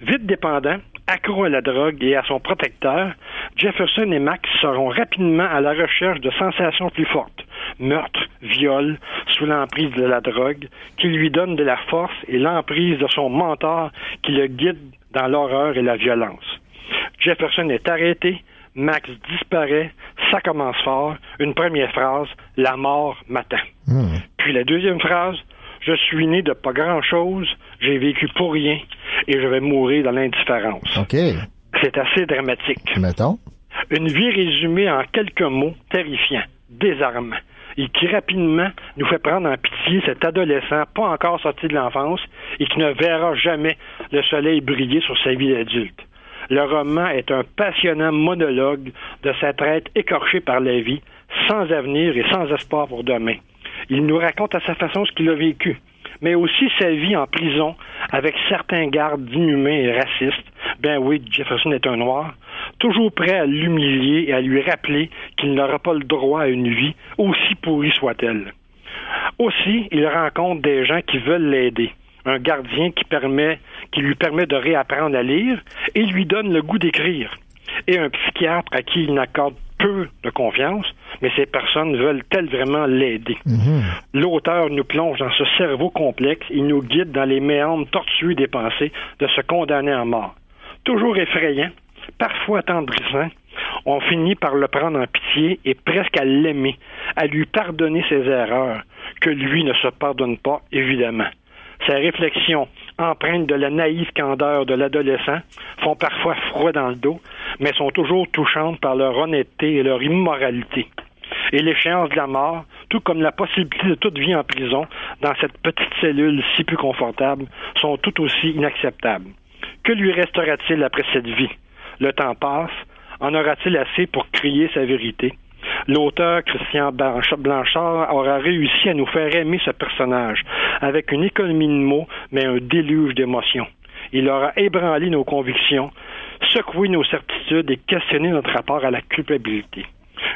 Vite dépendant, accro à la drogue et à son protecteur, Jefferson et Max seront rapidement à la recherche de sensations plus fortes. Meurtre, viol, sous l'emprise de la drogue, qui lui donne de la force et l'emprise de son mentor qui le guide dans l'horreur et la violence. Jefferson est arrêté, Max disparaît, ça commence fort, une première phrase, la mort m'attend. Hmm. Puis la deuxième phrase, je suis né de pas grand-chose, j'ai vécu pour rien et je vais mourir dans l'indifférence. OK. C'est assez dramatique. Mettons. Une vie résumée en quelques mots terrifiants, désarmant, et qui rapidement nous fait prendre en pitié cet adolescent pas encore sorti de l'enfance et qui ne verra jamais le soleil briller sur sa vie d'adulte. Le roman est un passionnant monologue de cet être écorché par la vie, sans avenir et sans espoir pour demain. Il nous raconte à sa façon ce qu'il a vécu, mais aussi sa vie en prison avec certains gardes inhumains et racistes. Ben oui, Jefferson est un noir, toujours prêt à l'humilier et à lui rappeler qu'il n'aura pas le droit à une vie, aussi pourrie soit-elle. Aussi, il rencontre des gens qui veulent l'aider. Un gardien qui, qui lui permet de réapprendre à lire et lui donne le goût d'écrire. Et un psychiatre à qui il n'accorde peu de confiance, mais ces personnes veulent-elles vraiment l'aider? L'auteur nous plonge dans ce cerveau complexe, il nous guide dans les méandres tortueux des pensées de se condamner à mort. Toujours effrayant, parfois attendrissant, on finit par le prendre en pitié et presque à l'aimer, à lui pardonner ses erreurs, que lui ne se pardonne pas, évidemment. Ses réflexions, empreintes de la naïve candeur de l'adolescent, font parfois froid dans le dos, mais sont toujours touchantes par leur honnêteté et leur immoralité. Et l'échéance de la mort, tout comme la possibilité de toute vie en prison, dans cette petite cellule si peu confortable, sont tout aussi inacceptables. Que lui restera-t-il après cette vie? Le temps passe, en aura-t-il assez pour crier sa vérité? L'auteur Christian Blanch- Blanchard aura réussi à nous faire aimer ce personnage avec une économie de mots, mais un déluge d'émotions. Il aura ébranlé nos convictions, secoué nos certitudes et questionné notre rapport à la culpabilité.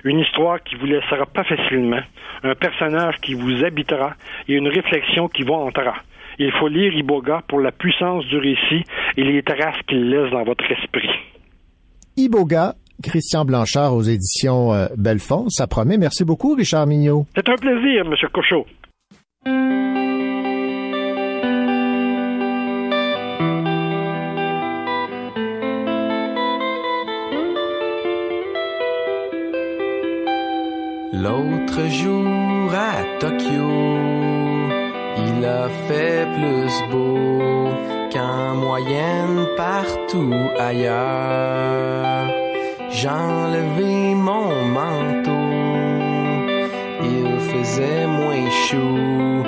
Une histoire qui vous laissera pas facilement, un personnage qui vous habitera et une réflexion qui vous hantera. Il faut lire Iboga pour la puissance du récit et les traces qu'il laisse dans votre esprit. Iboga, Christian Blanchard aux éditions euh, Belfond. Ça promet. Merci beaucoup, Richard Mignot. C'est un plaisir, M. Cochot. L'autre jour à Tokyo, il a fait plus beau qu'en moyenne partout ailleurs. J'enlevais mon manteau, il faisait moins chaud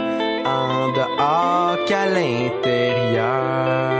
en dehors qu'à l'intérieur.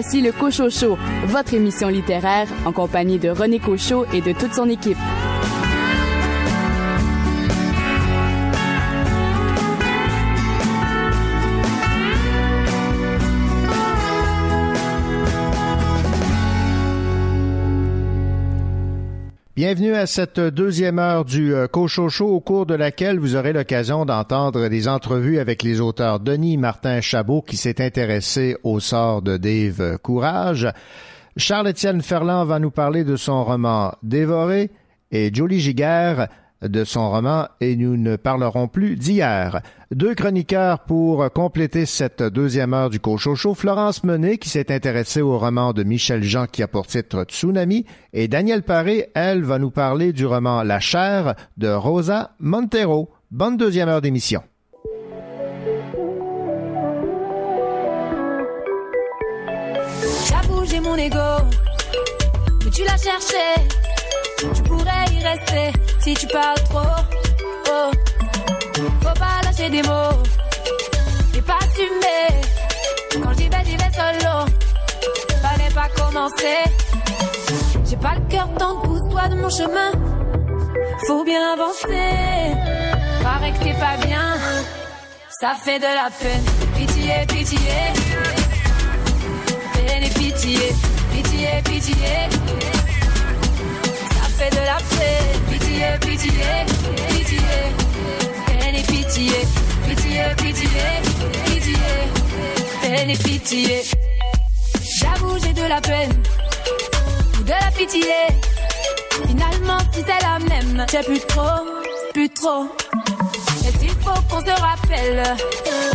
Voici le Cochocho, votre émission littéraire en compagnie de René Cochot et de toute son équipe. Bienvenue à cette deuxième heure du euh, Cochocho au cours de laquelle vous aurez l'occasion d'entendre des entrevues avec les auteurs Denis Martin Chabot qui s'est intéressé au sort de Dave Courage. Charles-Étienne Ferland va nous parler de son roman Dévoré et Jolie Giguère de son roman Et nous ne parlerons plus d'hier. Deux chroniqueurs pour compléter cette deuxième heure du Cochocho. Florence Menet, qui s'est intéressée au roman de Michel Jean qui a pour titre Tsunami. Et Danielle Paré, elle, va nous parler du roman La chair de Rosa Montero. Bonne deuxième heure d'émission. Tu pourrais y rester si tu parles trop. Oh. Faut pas lâcher des mots et pas assumer. Quand j'y vais, j'y vais solo. Fallait pas commencer. J'ai pas le cœur tant pousse-toi de mon chemin. Faut bien avancer. Paraît que t'es pas bien. Ça fait de la peine. Pitié, pitié. Peine pitié. Pitié, pitié fait de la peine. Pitié, pitié, pitié, peine et pitié. Pitié, pitié, pitié, peine pitié. J'avoue, j'ai de la peine. de la pitié. Finalement, si c'est la même, j'ai plus trop, plus trop. Et s'il faut qu'on se rappelle,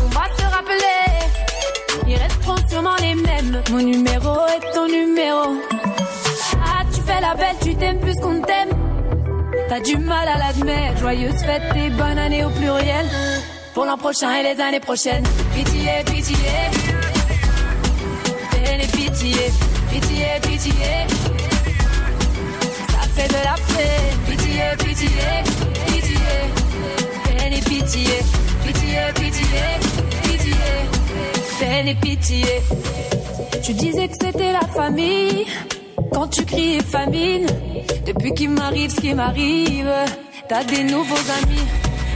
on va se rappeler. Ils resteront sûrement les mêmes. Mon numéro est ton numéro. La belle, tu t'aimes plus qu'on t'aime. T'as du mal à l'admettre. Joyeuse fête et bonne année au pluriel. Pour l'an prochain et les années prochaines. Pitié, pitié. Et pitié. Pitié, pitié. Ça fait de la peine. Pitié, pitié. Pitié. Peine et pitié. Pitié, pitié. Pitié. Peine et pitié. Tu disais que c'était la famille. Quand tu criais famine, depuis qu'il m'arrive ce qui m'arrive, t'as des nouveaux amis.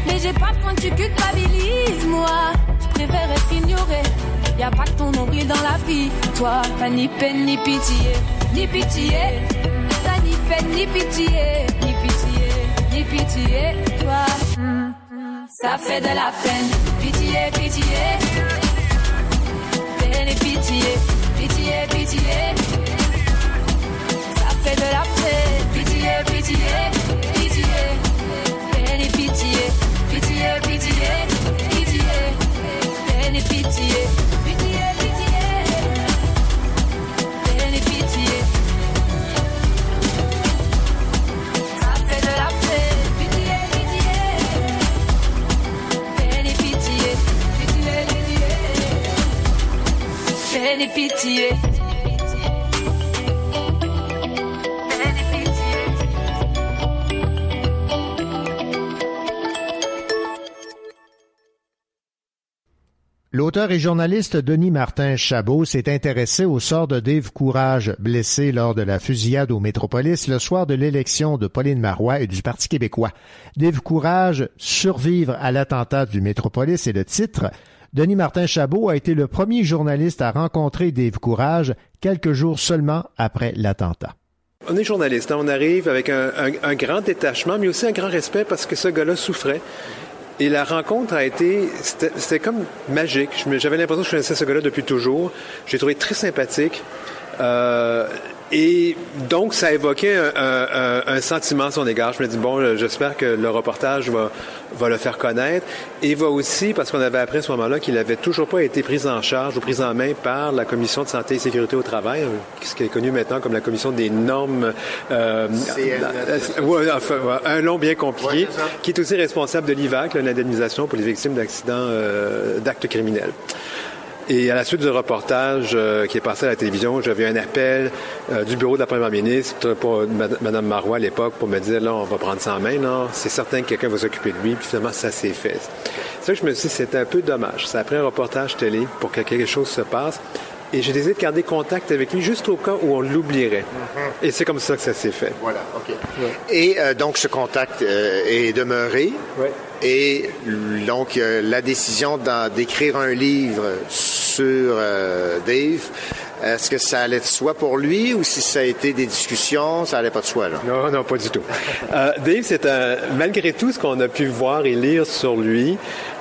Mais j'ai pas besoin que tu culpabilises, moi. Je préfère être ignoré. Y a pas que ton nombril dans la vie. Toi, t'as ni peine ni pitié, ni pitié. T'as ni peine ni pitié, ni pitié, ni pitié. Toi, hmm, ça fait de la peine. Pitié, pitié. Peine pitié, pitié, pitié fait de la paix. Pitié, pitié, pitié. Pitié. Pitié, pitié, pitié. Pitié. Pitié, pitié. Pitié. Ça fait de la paix. Pitié, pitié. Peine et pitié. Pitié, pitié. Peine et pitié. L'auteur et journaliste Denis Martin Chabot s'est intéressé au sort de Dave Courage, blessé lors de la fusillade au Métropolis le soir de l'élection de Pauline Marois et du Parti québécois. Dave Courage, survivre à l'attentat du Métropolis est le titre. Denis Martin Chabot a été le premier journaliste à rencontrer Dave Courage quelques jours seulement après l'attentat. On est journaliste, hein. on arrive avec un, grand détachement, mais aussi un grand respect parce que ce gars-là souffrait. Et la rencontre a été, c'était comme magique. J'avais l'impression que je connaissais ce gars-là depuis toujours. J'ai trouvé très sympathique. Euh, et donc, ça évoquait un, un, un, sentiment à son égard. Je me dis, bon, j'espère que le reportage va, va le faire connaître. Et va aussi, parce qu'on avait appris à ce moment-là qu'il n'avait toujours pas été pris en charge ou pris en main par la Commission de santé et sécurité au travail, ce qui est connu maintenant comme la Commission des normes... Euh, enfin, un long bien compliqué, ouais, qui est aussi responsable de l'IVAC, l'indemnisation pour les victimes d'accidents, euh, d'actes criminels. Et à la suite du reportage euh, qui est passé à la télévision, j'avais un appel euh, du bureau de la première ministre pour Mme Marois à l'époque pour me dire, là, on va prendre ça en main, là. C'est certain que quelqu'un va s'occuper de lui. Puis finalement, ça s'est fait. C'est ça que je me suis dit, c'était un peu dommage. Ça a pris un reportage télé pour que quelque chose se passe. Et j'ai décidé de garder contact avec lui juste au cas où on l'oublierait. Mm-hmm. Et c'est comme ça que ça s'est fait. Voilà, OK. Ouais. Et euh, donc, ce contact euh, est demeuré. Et donc, euh, la décision d'écrire un livre sur Dave, est-ce que ça allait de soi pour lui ou si ça a été des discussions, ça allait pas de soi? Là? Non, non, pas du tout. euh, Dave, c'est un, malgré tout ce qu'on a pu voir et lire sur lui,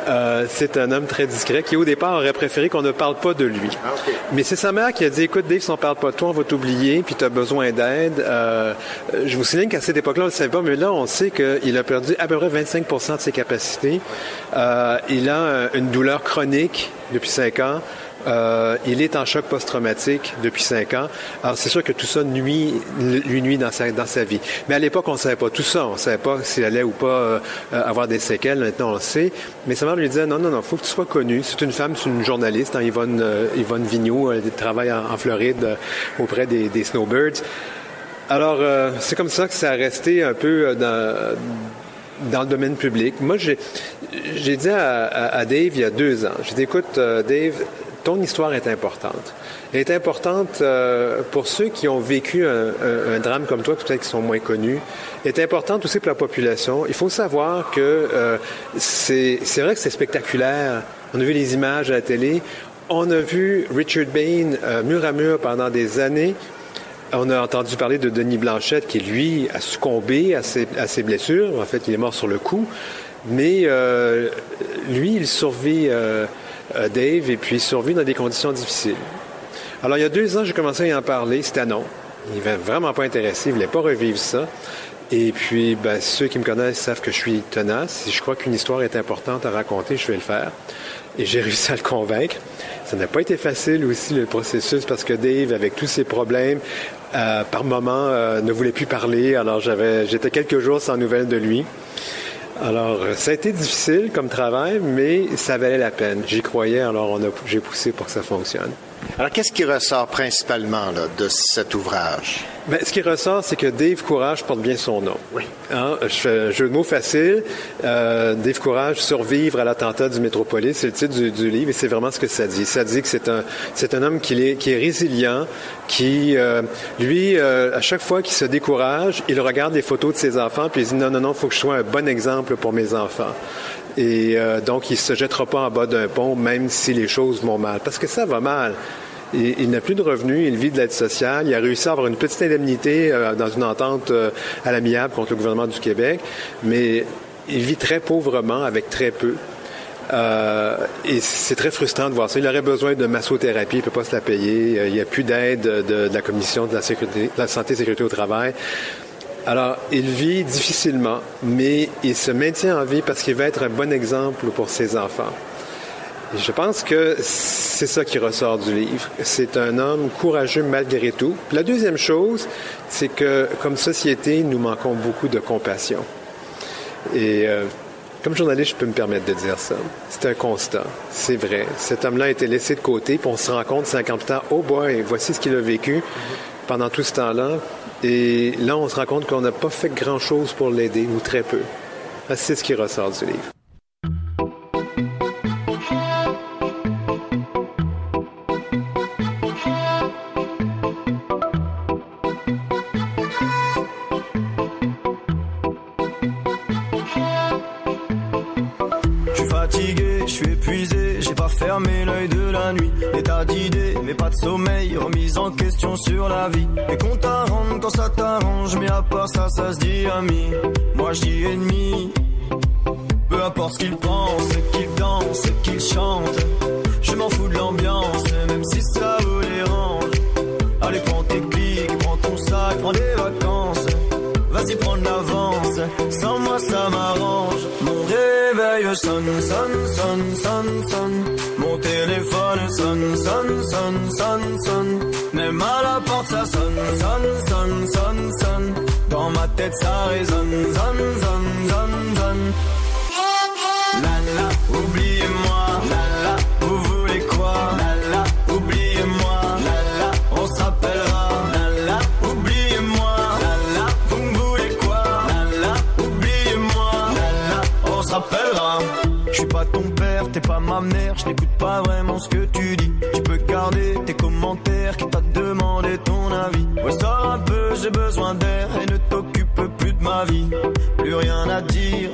euh, c'est un homme très discret qui, au départ, aurait préféré qu'on ne parle pas de lui. Ah, okay. Mais c'est sa mère qui a dit, écoute, Dave, si on parle pas de toi, on va t'oublier, puis tu as besoin d'aide. Euh, je vous souligne qu'à cette époque-là, on ne savait pas, mais là, on sait qu'il a perdu à peu près 25% de ses capacités. Euh, il a une douleur chronique depuis cinq ans. Euh, il est en choc post-traumatique depuis cinq ans. Alors, c'est sûr que tout ça nuit, lui nuit dans sa, dans sa vie. Mais à l'époque, on ne savait pas tout ça. On ne savait pas s'il allait ou pas euh, avoir des séquelles. Maintenant, on le sait. Mais sa mère lui disait, non, non, non, faut que tu sois connu. C'est une femme, c'est une journaliste, hein, Yvonne, euh, Yvonne Vigneault. Travaille en, Floride euh, auprès des, Snowbirds. Alors, c'est comme ça que ça a resté un peu dans dans le domaine public. Moi, j'ai dit à, Dave il y a deux ans, j'ai dit, écoute, Dave, ton histoire est importante. Elle est importante euh, pour ceux qui ont vécu un, drame comme toi, peut-être qui sont moins connus. Elle est importante aussi pour la population. Il faut savoir que euh, c'est vrai que c'est spectaculaire. On a vu les images à la télé. On a vu Richard Bain euh, mur à mur pendant des années. On a entendu parler de Denis Blanchette qui, lui, a succombé à ses, blessures. En fait, il est mort sur le coup. Mais lui, il survit Dave et puis survit dans des conditions difficiles. Alors, il y a deux ans, j'ai commencé à en parler. C'était non. Il n'était vraiment pas intéressé, il voulait pas revivre ça. Et puis, ben, ceux qui me connaissent savent que je suis tenace. Si je crois qu'une histoire est importante à raconter, je vais le faire. Et j'ai réussi à le convaincre. Ça n'a pas été facile aussi, le processus, parce que Dave, avec tous ses problèmes, euh, par moment, euh, ne voulait plus parler. Alors, j'avais, j'étais quelques jours sans nouvelles de lui. Alors, ça a été difficile comme travail, mais ça valait la peine. J'y croyais, alors j'ai poussé pour que ça fonctionne. Alors, qu'est-ce qui ressort principalement là, de cet ouvrage? Ben, ce qui ressort, c'est que Dave Courage porte bien son nom. Oui. Hein, je fais un jeu de mots facile. Euh, Dave Courage, survivre à l'attentat du Métropolis, c'est le titre du, du, livre et c'est vraiment ce que ça dit. Ça dit que c'est un, c'est un homme qui est, qui est résilient, qui, euh, lui, euh, à chaque fois qu'il se décourage, il regarde les photos de ses enfants puis il dit non, non, non, il faut que je sois un bon exemple pour mes enfants. Et euh, donc, il se jettera pas en bas d'un pont, même si les choses vont mal. Parce que ça va mal. Il, n'a plus de revenus, il vit de l'aide sociale. Il a réussi à avoir une petite indemnité euh, dans une entente euh, à l'amiable contre le gouvernement du Québec, mais il vit très pauvrement avec très peu. Euh, et c'est très frustrant de voir ça. Il aurait besoin de massothérapie, il ne peut pas se la payer. Il n'y a plus d'aide de, de, la Commission de la, sécurité, de la santé et sécurité au travail. Alors, il vit difficilement, mais il se maintient en vie parce qu'il va être un bon exemple pour ses enfants. Je pense que c'est ça qui ressort du livre. C'est un homme courageux malgré tout. La deuxième chose, c'est que comme société, nous manquons beaucoup de compassion. Et euh, comme journaliste, je peux me permettre de dire ça. C'est un constat. C'est vrai. Cet homme-là a été laissé de côté, puis on se rend compte 50 ans, oh boy, voici ce qu'il a vécu pendant tout ce temps-là. Et là, on se rend compte qu'on n'a pas fait grand-chose pour l'aider, ou très peu. C'est ce qui ressort du livre. Pas de sommeil, remise en question sur la vie. Et qu'on t'arrange quand ça t'arrange, mais à part ça, ça se dit ami. Moi je dis ennemi. Peu importe ce qu'ils pensent, qu'ils dansent, qu'ils chantent. Je m'en fous de l'ambiance, même si ça vous les. Allez, prends tes clics, prends ton sac, prends des. Vas-y, l'avance, sans moi ça m'arrange. Mon réveil sonne, sonne, sonne, sonne, sonne. Mon téléphone sonne, sonne, sonne, sonne, sonne. Même à la porte ça sonne, sonne, sonne, sonne, sonne. Dans ma tête ça résonne, sonne, sonne, sonne, sonne. La oubliez-moi, t'es pas ma mère, je n'écoute pas vraiment ce que tu dis. Tu peux garder tes commentaires qui t'a demandé ton avis. Ouais, sors un peu, j'ai besoin d'air et ne t'occupe plus de ma vie. Plus rien à dire,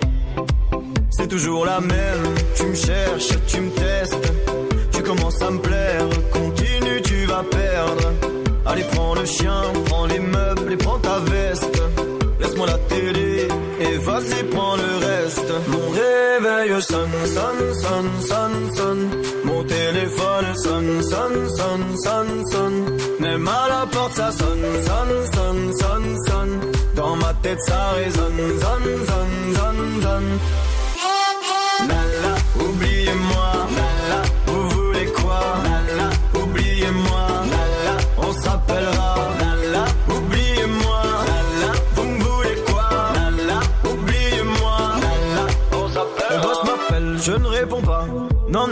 c'est toujours la même. Tu me cherches, tu me testes, tu commences à me plaire. Continue, tu vas perdre. Allez, prends le chien, prends les meubles et prends ta veste. Laisse-moi la télé et vas-y, prends le sonne, sonne, sonne, sonne, sonne. Mon téléphone sonne, sonne, sonne, sonne, sonne. Même à la porte, ça sonne, sonne, sonne, sonne, sonne. Dans ma tête, ça résonne, sonne, sonne, sonne, sonne. La la, oubliez-moi,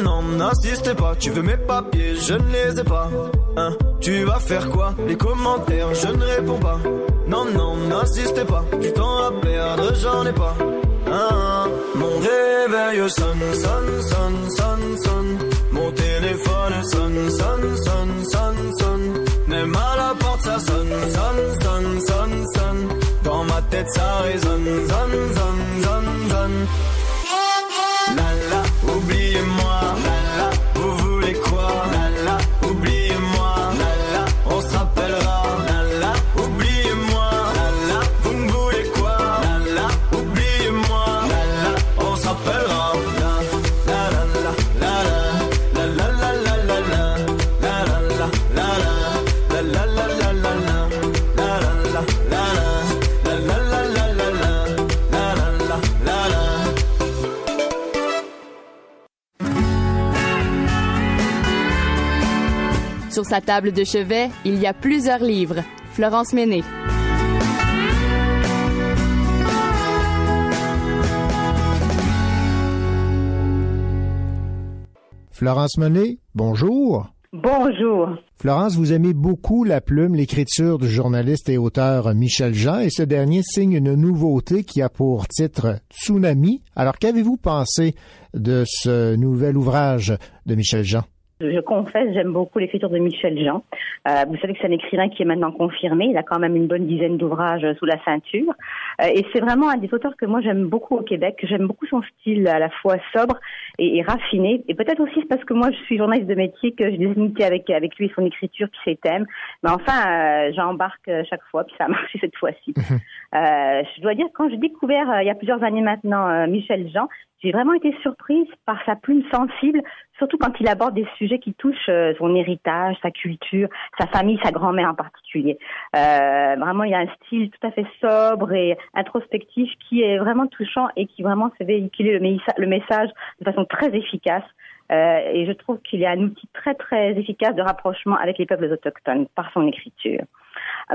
Non, n'insistez pas, tu veux mes papiers, je ne les ai pas. Hein, tu vas faire quoi? Les commentaires, je ne réponds pas. Non, non, n'insistez pas, du temps à perdre, j'en ai pas. Hein, mon réveil sonne, sonne, sonne, sonne, sonne. Mon téléphone sonne, sonne, sonne, sonne, sonne. Même à la porte, ça sonne, sonne, sonne, sonne, sonne. Dans ma tête, ça résonne, sonne, sonne, sonne, sonne. Sa table de chevet, il y a plusieurs livres. Florence Méné. Florence Menet, bonjour. Bonjour. Florence, vous aimez beaucoup la plume, l'écriture du journaliste et auteur Michel Jean, et ce dernier signe une nouveauté qui a pour titre Tsunami. Alors, qu'avez-vous pensé de ce nouvel ouvrage de Michel Jean? Je confesse, j'aime beaucoup l'écriture de Michel Jean. Euh, vous savez que c'est un écrivain qui est maintenant confirmé. Il a quand même une bonne dizaine d'ouvrages sous la ceinture. Euh, et c'est vraiment un des auteurs que moi j'aime beaucoup au Québec. J'aime beaucoup son style à la fois sobre et, et raffiné. Et peut-être aussi parce que moi je suis journaliste de métier que j'ai des amitiés avec, avec lui et son écriture puis ses thèmes. Mais enfin, euh, j'embarque chaque fois puis ça a marché cette fois-ci. Euh, je dois dire, quand j'ai découvert il y a plusieurs années maintenant Michel Jean, j'ai vraiment été surprise par sa plume sensible, surtout quand il aborde des sujets qui touchent euh, son héritage, sa culture, sa famille, sa grand-mère en particulier. Euh, vraiment, il y a un style tout à fait sobre et introspectif qui est vraiment touchant et qui vraiment fait véhiculer le, le message de façon très efficace. Euh, et je trouve qu'il y a un outil très très efficace de rapprochement avec les peuples autochtones par son écriture.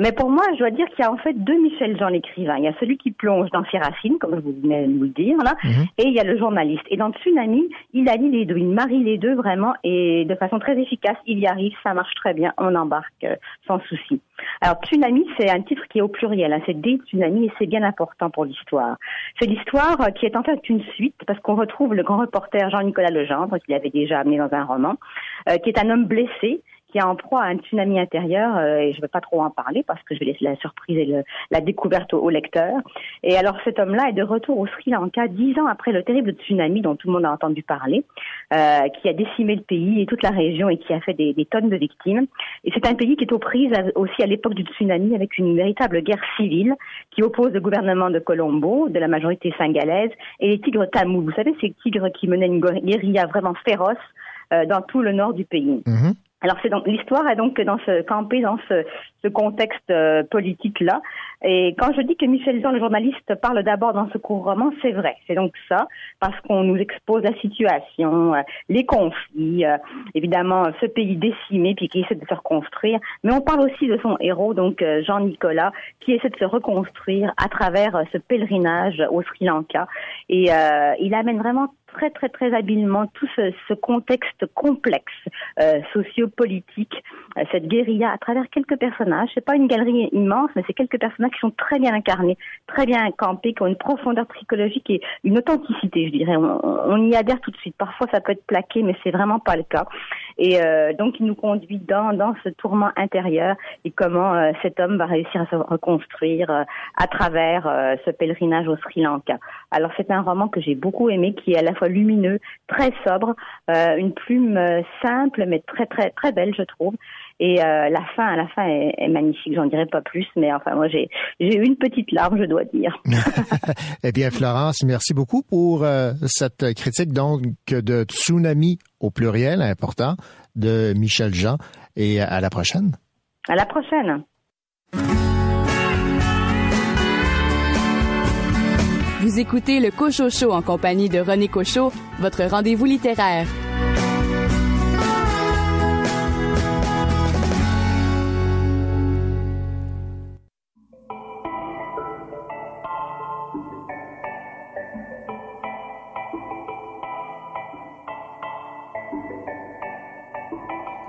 Mais pour moi, je dois dire qu'il y a en fait deux Michel Jean l'écrivain. Il y a celui qui plonge dans ses racines, comme vous venez de nous le dire là, Mhm. et il y a le journaliste. Et dans Tsunami, il allie les deux, il marie les deux vraiment, et de façon très efficace, il y arrive, ça marche très bien, on embarque euh, sans souci. Alors Tsunami, c'est un titre qui est au pluriel, hein, c'est des tsunamis, et c'est bien important pour l'histoire. C'est l'histoire euh, qui est en fait une suite, parce qu'on retrouve le grand reporter Jean-Nicolas Legendre, qu'il déjà amené dans un roman, euh, qui est un homme blessé, qui est en proie à un tsunami intérieur, euh, et je ne vais pas trop en parler parce que je vais laisser la surprise et la découverte au, au lecteur. Et alors cet homme-là est de retour au Sri Lanka dix ans après le terrible tsunami dont tout le monde a entendu parler, euh, qui a décimé le pays et toute la région et qui a fait des, tonnes de victimes. Et c'est un pays qui est aux prises aussi à l'époque du tsunami avec une véritable guerre civile qui oppose le gouvernement de Colombo, de la majorité singalaise, et les tigres tamous. Vous savez, ces tigres qui menaient une guérilla vraiment féroce euh, dans tout le nord du pays. Alors c'est donc l'histoire est donc dans ce campé dans ce, ce contexte euh, politique là. Et quand je dis que Michel Jean le journaliste parle d'abord dans ce court roman, c'est vrai. C'est donc ça parce qu'on nous expose la situation, euh, les conflits, euh, évidemment ce pays décimé puis qui essaie de se reconstruire. Mais on parle aussi de son héros donc euh, Jean Nicolas qui essaie de se reconstruire à travers euh, ce pèlerinage au Sri Lanka. Et euh, il amène vraiment très très très habilement tout ce, contexte complexe euh, sociopolitique, euh, cette guérilla à travers quelques personnages. C'est pas une galerie immense, mais c'est quelques personnages qui sont très bien incarnés, très bien campés, qui ont une profondeur psychologique et une authenticité, je dirais. On, y adhère tout de suite. Parfois, ça peut être plaqué, mais c'est vraiment pas le cas. Et euh, donc, il nous conduit dans dans ce tourment intérieur et comment euh, cet homme va réussir à se reconstruire à travers ce pèlerinage au Sri Lanka. Alors, c'est un roman que j'ai beaucoup aimé, qui est à la fois lumineux, très sobre, euh, une plume euh, simple mais très très très belle, je trouve. Et euh, la fin, à la fin est, est magnifique. J'en dirai pas plus, mais enfin moi j'ai j'ai eu une petite larme, je dois dire. Eh bien, Florence, merci beaucoup pour euh, cette critique donc de Tsunami au pluriel, important, de Michel Jean. Et à la prochaine. À la prochaine. Vous écoutez le Cocho Show en compagnie de René Cocho, votre rendez-vous littéraire.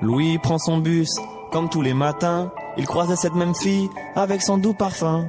Louis prend son bus, comme tous les matins. Il croise cette même fille avec son doux parfum.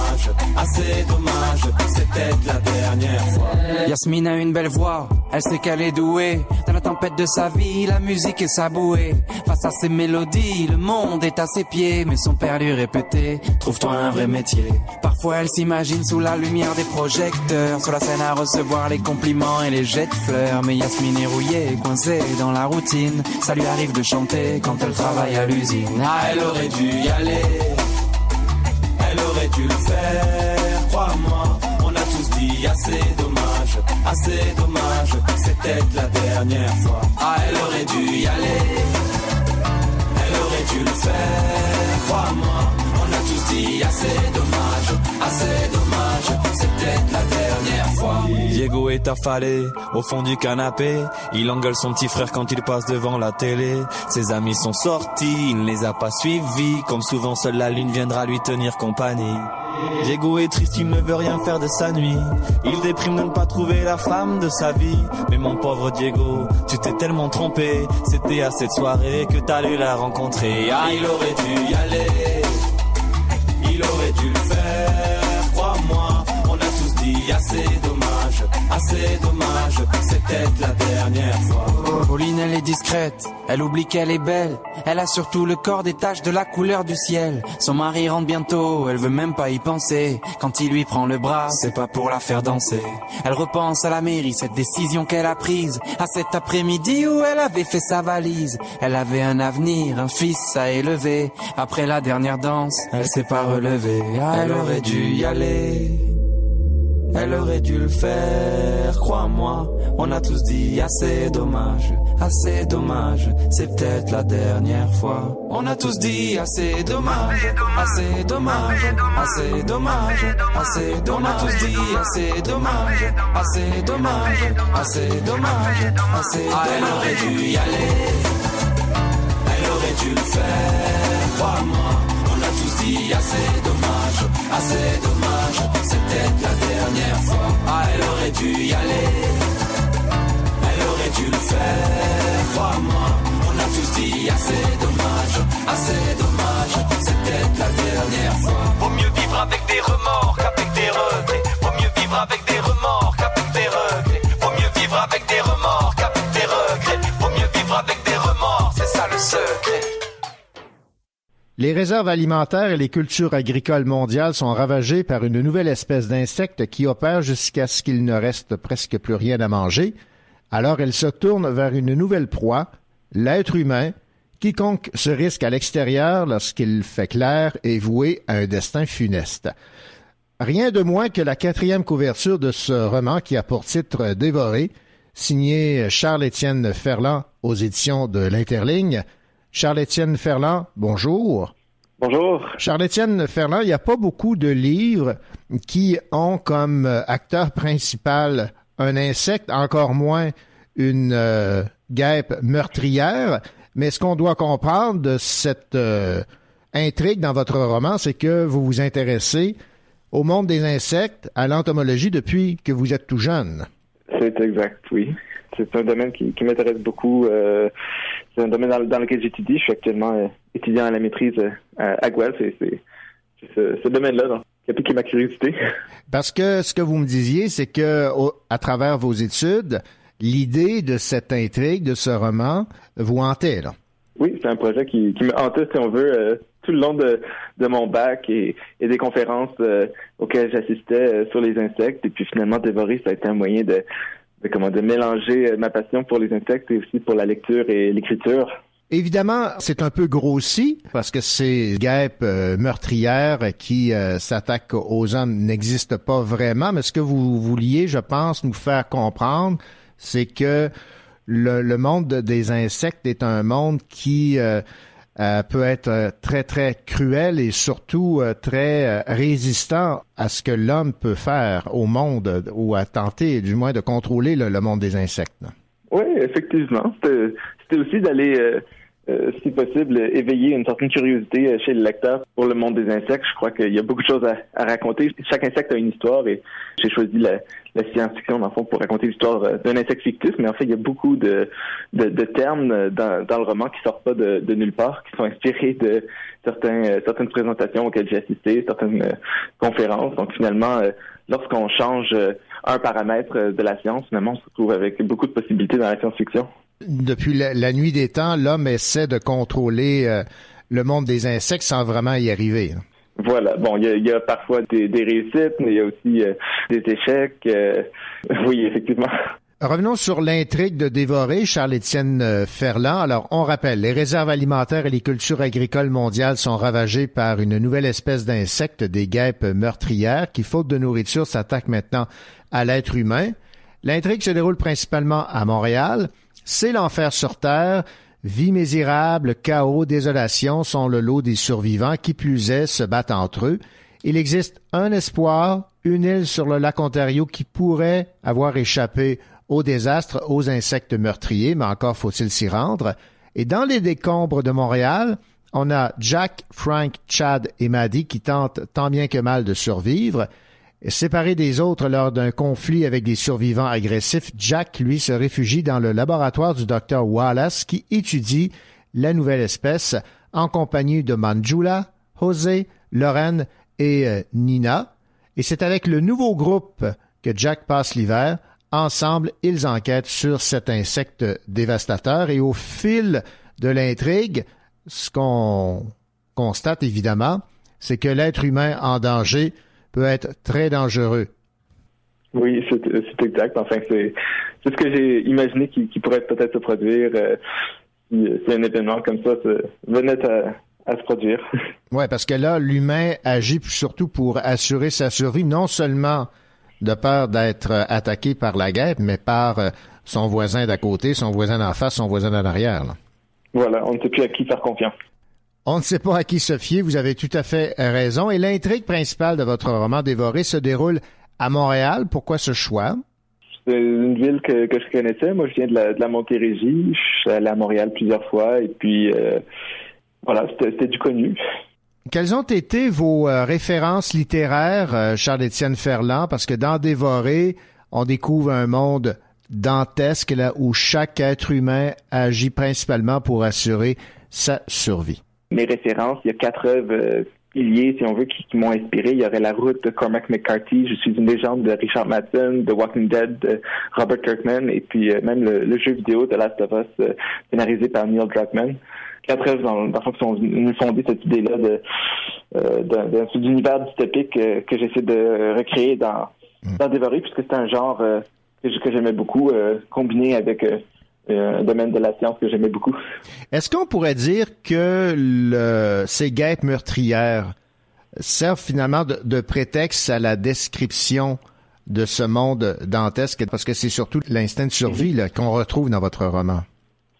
assez dommage. C'était la dernière fois. Yasmine a une belle voix, elle sait qu'elle est douée. Dans la tempête de sa vie, la musique est sa bouée. Face à ses mélodies, le monde est à ses pieds. Mais son père lui répétait, trouve-toi un vrai métier. Parfois elle s'imagine sous la lumière des projecteurs. Sur la scène à recevoir les compliments et les jets de fleurs. Mais Yasmine est rouillée, coincée dans la routine. Ça lui arrive de chanter quand elle travaille à l'usine. Ah, elle aurait dû y aller aurait dû le faire, crois-moi. On a tous dit assez dommage, assez dommage, c'était la dernière fois. Ah, elle aurait dû y aller, elle aurait dû le faire, crois-moi. On a tous dit assez dommage, assez dommage, peut-être la dernière fois. Diego est affalé au fond du canapé. Il engueule son petit frère quand il passe devant la télé. Ses amis sont sortis, il ne les a pas suivis. Comme souvent, seule la lune viendra lui tenir compagnie. Diego est triste, il ne veut rien faire de sa nuit. Il déprime de ne pas trouver la femme de sa vie. Mais mon pauvre Diego, tu t'es tellement trompé. C'était à cette soirée que t'allais la rencontrer. Ah, il aurait dû y aller. Assez dommage, assez dommage. C'est peut-être la dernière fois. Pauline, elle est discrète, elle oublie qu'elle est belle. Elle a surtout le corps des taches de la couleur du ciel. Son mari rentre bientôt, elle veut même pas y penser. Quand il lui prend le bras, c'est pas pour la faire danser. Elle repense à la mairie, cette décision qu'elle a prise. À cet après-midi où elle avait fait sa valise. Elle avait un avenir, un fils à élever. Après la dernière danse, elle s'est pas relevée. Elle aurait dû y aller. Elle aurait dû le faire, crois-moi. On a tous dit assez dommage, assez dommage. C'est peut-être la dernière fois. On a tous dit assez dommage, assez dommage, assez dommage, assez dommage. On a tous dit assez dommage, assez dommage, assez dommage, assez dommage. Ah, elle aurait dû y aller. Elle aurait dû le faire, crois-moi. On a tous dit assez dommage, assez dommage. C'est peut-être la dernière fois. Ah, elle aurait dû y aller. Elle aurait dû le faire, crois-moi. On a tous dit assez dommage, assez dommage. C'est peut-être la dernière fois. Vaut mieux vivre avec des remords qu'avec des regrets. Vaut mieux vivre avec des remords qu'avec des regrets. Vaut mieux vivre avec des remords qu'avec des regrets. Vaut mieux vivre avec des remords, c'est ça le secret. Les réserves alimentaires et les cultures agricoles mondiales sont ravagées par une nouvelle espèce d'insecte qui opère jusqu'à ce qu'il ne reste presque plus rien à manger. Alors elles se tournent vers une nouvelle proie, l'être humain. Quiconque se risque à l'extérieur lorsqu'il fait clair est voué à un destin funeste. Rien de moins que la quatrième couverture de ce roman qui a pour titre Dévoré, signé Charles-Étienne Ferland aux éditions de l'Interligne. Charles-Étienne Ferland, bonjour. Bonjour. Charles-Étienne Ferland, il n'y a pas beaucoup de livres qui ont comme acteur principal un insecte, encore moins une euh, guêpe meurtrière. Mais ce qu'on doit comprendre de cette euh, intrigue dans votre roman, c'est que vous vous intéressez au monde des insectes, à l'entomologie depuis que vous êtes tout jeune. C'est exact, oui. C'est un domaine qui, qui m'intéresse beaucoup. euh, c'est un domaine dans, dans lequel j'étudie. Je suis actuellement euh, étudiant à la maîtrise euh, à, Guelph. C'est, ce, ce domaine-là donc, qui a piqué ma curiosité. Parce que ce que vous me disiez, c'est que au- à travers vos études, l'idée de cette intrigue, de ce roman, vous hantait. Là. Oui, c'est un projet qui, qui me hantait, si on veut, tout le long de, mon bac et, des conférences euh, auxquelles j'assistais euh, sur les insectes. Et puis finalement, Dévorer, ça a été un moyen de, comment, de mélanger euh, ma passion pour les insectes et aussi pour la lecture et l'écriture. Évidemment, c'est un peu grossi parce que ces guêpes meurtrières qui s'attaquent aux hommes n'existent pas vraiment. Mais ce que vous vouliez, je pense, nous faire comprendre, c'est que le, le monde des insectes est un monde qui euh, euh, peut être euh, très, très cruel et surtout euh, très résistant à ce que l'homme peut faire au monde ou à tenter, du moins, de contrôler le, monde des insectes. Oui, effectivement. C'était aussi d'aller, euh, si possible, éveiller une certaine curiosité euh, chez le lecteur pour le monde des insectes. Je crois qu'il y a beaucoup de choses à, à raconter. Chaque insecte a une histoire et j'ai choisi la, science-fiction, dans le fond, pour raconter l'histoire euh, d'un insecte fictif. Mais en fait, il y a beaucoup de, de, de termes dans, dans le roman qui sortent pas de, de nulle part, qui sont inspirés de certains, certaines présentations auxquelles j'ai assisté, certaines conférences. Donc finalement, lorsqu'on change un paramètre de la science, finalement, on se retrouve avec beaucoup de possibilités dans la science-fiction. Depuis la, la nuit des temps, l'homme essaie de contrôler euh, le monde des insectes sans vraiment y arriver. hein. Voilà. Bon, il y a, il y a parfois des, des réussites, mais il y a aussi euh, des échecs. euh, oui, effectivement. Revenons sur l'intrigue de dévorer Charles-Étienne euh, Ferland. Alors, on rappelle, les réserves alimentaires et les cultures agricoles mondiales sont ravagées par une nouvelle espèce d'insecte, des guêpes meurtrières, qui, faute de nourriture, s'attaquent maintenant à l'être humain. L'intrigue se déroule principalement à Montréal. C'est l'enfer sur Terre. Vie misérable, chaos, désolation sont le lot des survivants qui plus est se battent entre eux. Il existe un espoir, une île sur le lac Ontario qui pourrait avoir échappé au désastre, aux insectes meurtriers, mais encore faut-il s'y rendre. Et dans les décombres de Montréal, on a Jack, Frank, Chad et Maddie qui tentent tant bien que mal de survivre. Séparé des autres lors d'un conflit avec des survivants agressifs, Jack, lui, se réfugie dans le laboratoire du docteur Wallace qui étudie la nouvelle espèce en compagnie de Manjula, José, Lorraine et euh, Nina. Et c'est avec le nouveau groupe que Jack passe l'hiver. Ensemble, ils enquêtent sur cet insecte dévastateur et au fil de l'intrigue, ce qu'on constate évidemment, c'est que l'être humain en danger peut être très dangereux. Oui, c'est exact. Enfin, c'est ce que j'ai imaginé qui, pourrait peut-être se produire euh, si, un événement comme ça venait à, se produire. Oui, parce que là, l'humain agit surtout pour assurer sa survie, non seulement de peur d'être attaqué par la guêpe, mais par euh, son voisin d'à côté, son voisin d'en face, son voisin d'en arrière. Voilà, on ne sait plus à qui faire confiance. On ne sait pas à qui se fier, vous avez tout à fait raison. Et l'intrigue principale de votre roman Dévoré se déroule à Montréal. Pourquoi ce choix? C'est une ville que, je connaissais. Moi, je viens de la, de Montérégie. Je suis allé à Montréal plusieurs fois. Et puis, euh, voilà, c'était du connu. Quelles ont été vos euh, références littéraires, euh, Charles-Étienne Ferland? Parce que dans Dévoré, on découvre un monde dantesque là où chaque être humain agit principalement pour assurer sa survie mes références, il y a quatre œuvres euh, piliers, si on veut, qui, m'ont inspiré. Il y aurait La Route de Cormac McCarthy, Je suis une légende de Richard Madsen, The Walking Dead de Robert Kirkman, et puis euh, même le, jeu vidéo de Last of Us, euh, scénarisé par Neil Druckmann. Quatre œuvres dans, dans le fond qui fonder cette idée-là de euh, d'un univers dystopique que j'essaie de recréer dans, mm. dans Dévoré, puisque c'est un genre que, que j'aimais beaucoup, combiné avec un domaine de la science que j'aimais beaucoup. Est-ce qu'on pourrait dire que le, ces guêpes meurtrières servent finalement de, prétexte à la description de ce monde dantesque, parce que c'est surtout l'instinct de survie qu'on retrouve dans votre roman?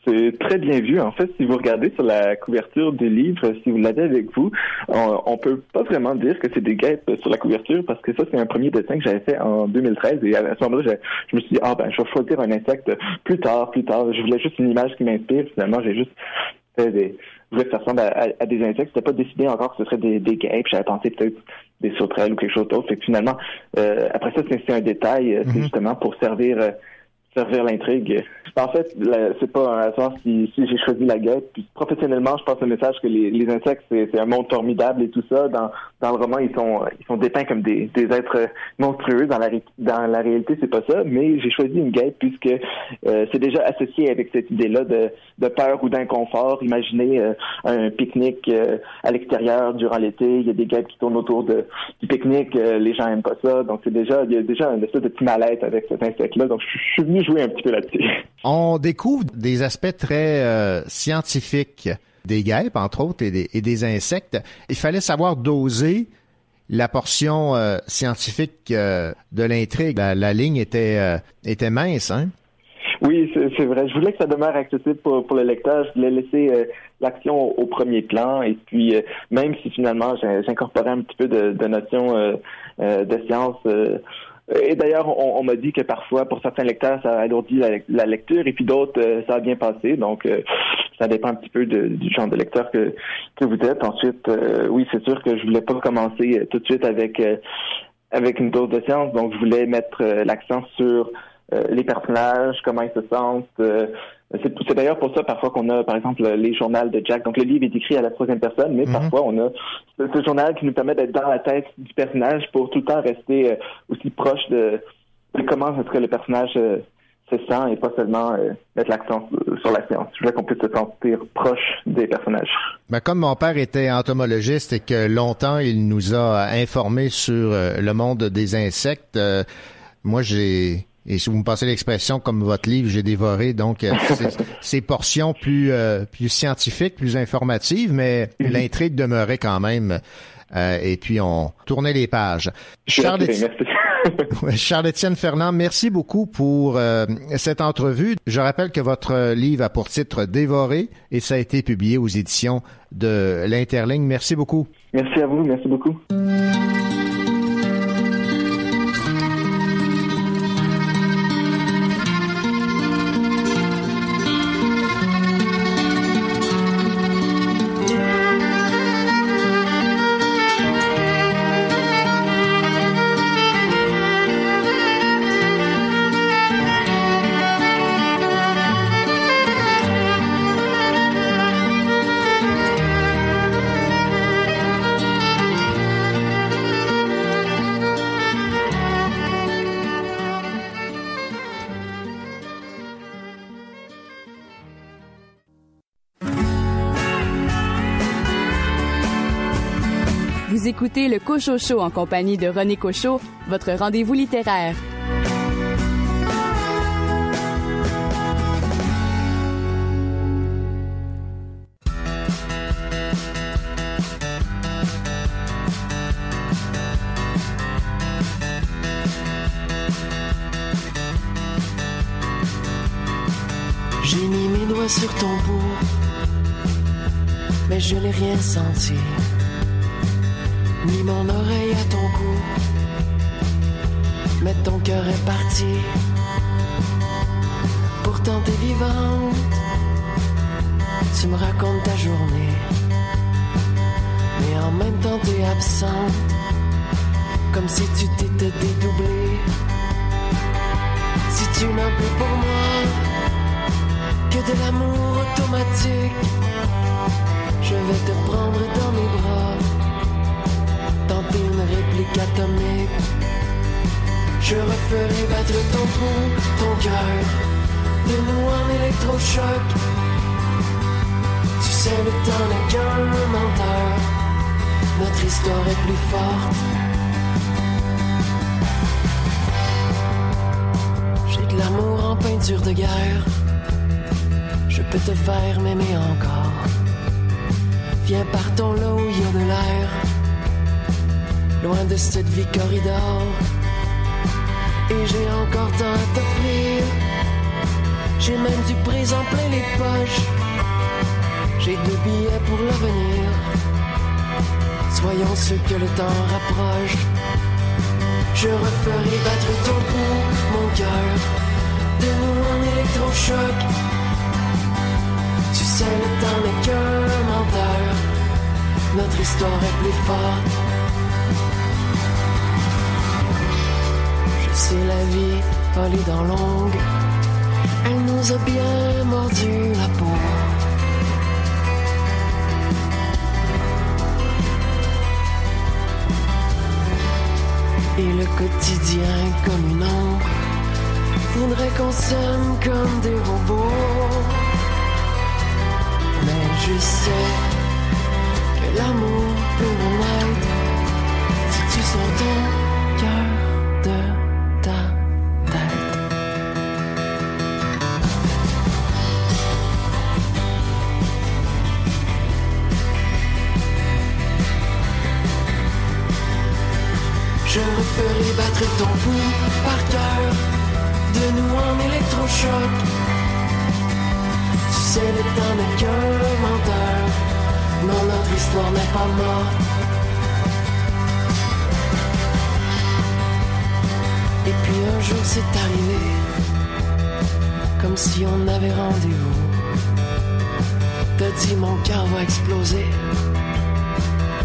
C'est très bien vu. En fait, si vous regardez sur la couverture du livre, si vous l'avez avec vous, on, on, peut pas vraiment dire que c'est des guêpes sur la couverture parce que ça, c'est un premier dessin que j'avais fait en 2013 et à ce moment-là, je, me suis dit, ah ben, je vais choisir un insecte plus tard, plus tard. Je voulais juste une image qui m'inspire. Finalement, j'ai juste fait des, je voulais que ça ressemble à, des insectes. C'était pas décidé encore que ce serait des, des guêpes. J'avais pensé peut-être des sauterelles ou quelque chose d'autre. Et finalement, euh, après ça, c'est un détail. Euh, mm-hmm. justement pour servir euh, servir l'intrigue. En fait, c'est pas un hasard si, si j'ai choisi la guêpe. Puis professionnellement, je passe le message que les, les insectes, c'est un monde formidable et tout ça. Dans, dans le roman, ils sont ils sont dépeints comme des, des êtres monstrueux. Dans la dans la réalité, c'est pas ça. Mais j'ai choisi une guêpe puisque euh, c'est déjà associé avec cette idée-là de, de peur ou d'inconfort. Imaginez euh, un pique-nique euh, à l'extérieur durant l'été. Il y a des guêpes qui tournent autour de, du pique-nique. les gens aiment pas ça. Donc c'est déjà il y a déjà un espèce de petit mal-être avec cet insecte-là. Donc je suis venu jouer un petit peu là-dessus. On découvre des aspects très euh, scientifiques des guêpes, entre autres, et des, insectes. Il fallait savoir doser la portion euh, scientifique euh, de l'intrigue. La, ligne était, était mince, hein? Oui, c'est vrai. Je voulais que ça demeure accessible pour, le lecteur. Je voulais laisser l'action au, premier plan. Et puis, même si finalement j'incorporais un petit peu de, de notions de science et d'ailleurs, on, m'a dit que parfois, pour certains lecteurs, ça alourdit la, lecture, et puis d'autres, euh, ça a bien passé. Donc, euh, ça dépend un petit peu du genre de lecteur que, que vous êtes. Ensuite, euh, oui, c'est sûr que je voulais pas commencer tout de suite avec avec une dose de science, donc je voulais mettre l'accent sur les personnages, comment ils se sentent, c'est d'ailleurs pour ça parfois qu'on a, par exemple, les journaux de Jack. Donc le livre est écrit à la troisième personne, mais mhm. parfois on a ce, journal qui nous permet d'être dans la tête du personnage pour tout le temps rester euh, aussi proche de, comment est-ce que le personnage euh, se sent et pas seulement euh, mettre l'accent sur la science. Je voulais qu'on puisse se sentir proche des personnages. Ben, comme mon père était entomologiste et que longtemps il nous a informés sur le monde des insectes, moi j'ai et si vous me passez l'expression comme votre livre, j'ai dévoré donc euh, ces portions plus euh, plus scientifiques, plus informatives, mais mhm. l'intrigue demeurait quand même. Euh, et puis on tournait les pages. Charles Charles-Étienne Fernand, merci beaucoup pour euh, cette entrevue. Je rappelle que votre livre a pour titre Dévoré et ça a été publié aux éditions de l'Interligne. Merci beaucoup. Merci à vous, merci beaucoup. Vous écoutez le Cocho Show en compagnie de René Cocho, votre rendez-vous littéraire. J'ai mis mes doigts sur ton bout, mais je n'ai rien senti. De cette vie corridor. Et j'ai encore tant à t'offrir. J'ai même du présent plein les poches. J'ai deux billets pour l'avenir. Soyons ceux que le temps rapproche. Je referai battre ton pouls, mon cœur. De nous en électrochoc. Tu sais, le temps n'est qu'un menteur. Notre histoire est plus forte. Sais, la vie, a les dents longues. Elle nous a bien mordu la peau. Et le quotidien comme une ombre voudrait qu'on s'aime comme des robots. Mais je sais que l'amour peut renaître si tu sens pouls par cœur, de nous en électrochoc. Tu sais, le temps n'est qu'un menteur. Non, notre histoire n'est pas morte. Et puis un jour c'est arrivé, comme si on avait rendez-vous. T'as dit mon cœur va exploser.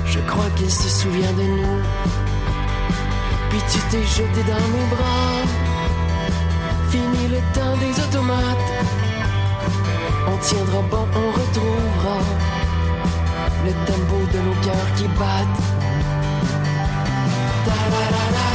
Je crois qu'il se souvient de nous. Puis tu t'es jeté dans mes bras. Fini le temps des automates. On tiendra bon, on retrouvera le tempo de nos cœurs qui battent. Ta-la-la-la-la-la-la.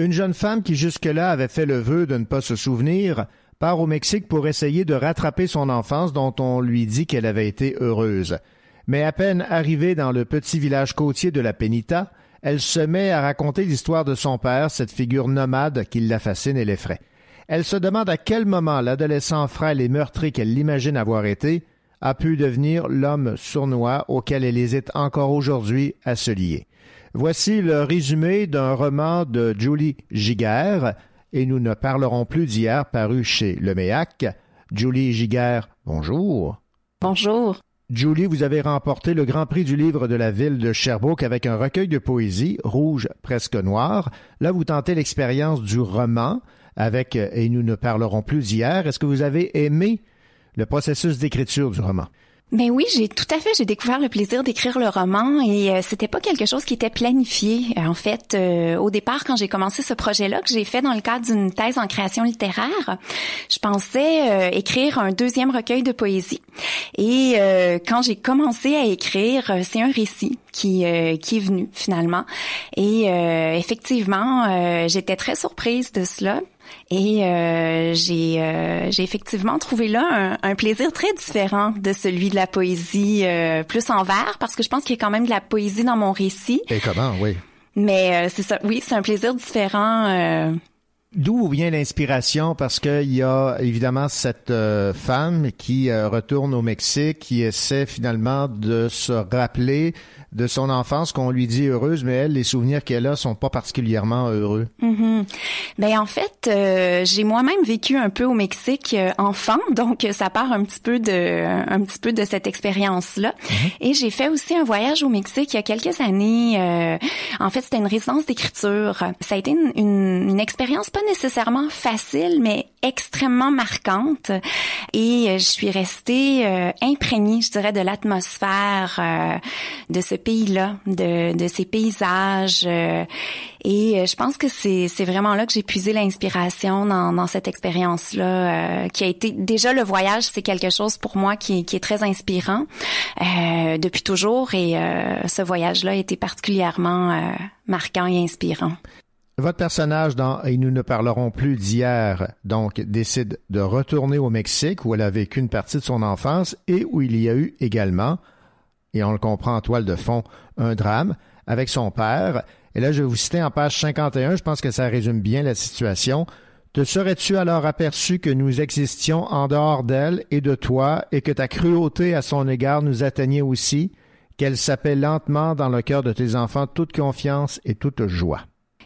Une jeune femme qui jusque-là avait fait le vœu de ne pas se souvenir part au Mexique pour essayer de rattraper son enfance dont on lui dit qu'elle avait été heureuse. Mais à peine arrivée dans le petit village côtier de la Pénita, elle se met à raconter l'histoire de son père, cette figure nomade qui la fascine et l'effraie. Elle se demande à quel moment l'adolescent frêle et meurtri qu'elle l'imagine avoir été a pu devenir l'homme sournois auquel elle hésite encore aujourd'hui à se lier. Voici le résumé d'un roman de Julie Giguère, et nous ne parlerons plus d'hier paru chez Le Méac. Julie Giguère, bonjour. Bonjour. Julie, vous avez remporté le Grand Prix du livre de la ville de Sherbrooke avec un recueil de poésie, Rouge presque noir. Là, vous tentez l'expérience du roman avec, et nous ne parlerons plus hier. Est-ce que vous avez aimé le processus d'écriture du roman? Ben oui, j'ai tout à fait. J'ai découvert le plaisir d'écrire le roman et euh, c'était pas quelque chose qui était planifié. Euh, en fait, euh, au départ, quand j'ai commencé ce projet-là que j'ai fait dans le cadre d'une thèse en création littéraire, je pensais écrire un deuxième recueil de poésie. Et quand j'ai commencé à écrire, c'est un récit qui qui est venu finalement. Et effectivement, j'étais très surprise de cela et euh, j'ai euh, j'ai effectivement trouvé là un, plaisir très différent de celui de la poésie euh, plus en vers parce que je pense qu'il y a quand même de la poésie dans mon récit. Et comment, oui. Mais c'est ça, oui, c'est un plaisir différent. D'où vient l'inspiration? Parce qu'il y a évidemment cette femme qui retourne au Mexique, qui essaie finalement de se rappeler de son enfance qu'on lui dit heureuse, mais elle, les souvenirs qu'elle a sont pas particulièrement heureux. Mm-hmm. Ben en fait, euh, j'ai moi-même vécu un peu au Mexique euh, enfant, donc ça part un petit peu de un petit peu de cette expérience-là. Mm-hmm. Et j'ai fait aussi un voyage au Mexique il y a quelques années. Euh, en fait, c'était une résidence d'écriture. Ça a été une, une, une expérience pas nécessairement facile, mais extrêmement marquante. Et je suis restée imprégnée, je dirais, de l'atmosphère de ce pays-là, de, de ces paysages. Euh, et euh, je pense que c'est, c'est vraiment là que j'ai puisé l'inspiration dans, dans cette expérience-là, euh, qui a été déjà le voyage, c'est quelque chose pour moi qui, qui est très inspirant depuis toujours. Et ce voyage-là a été particulièrement marquant et inspirant. Votre personnage dans Et nous ne parlerons plus d'hier, donc, décide de retourner au Mexique où elle a vécu une partie de son enfance et où il y a eu également et on le comprend en toile de fond, un drame avec son père. Et là, je vais vous citer en page 51, je pense que ça résume bien la situation. Te serais-tu alors aperçu que nous existions en dehors d'elle et de toi, et que ta cruauté à son égard nous atteignait aussi, qu'elle s'appelle lentement dans le cœur de tes enfants toute confiance et toute joie?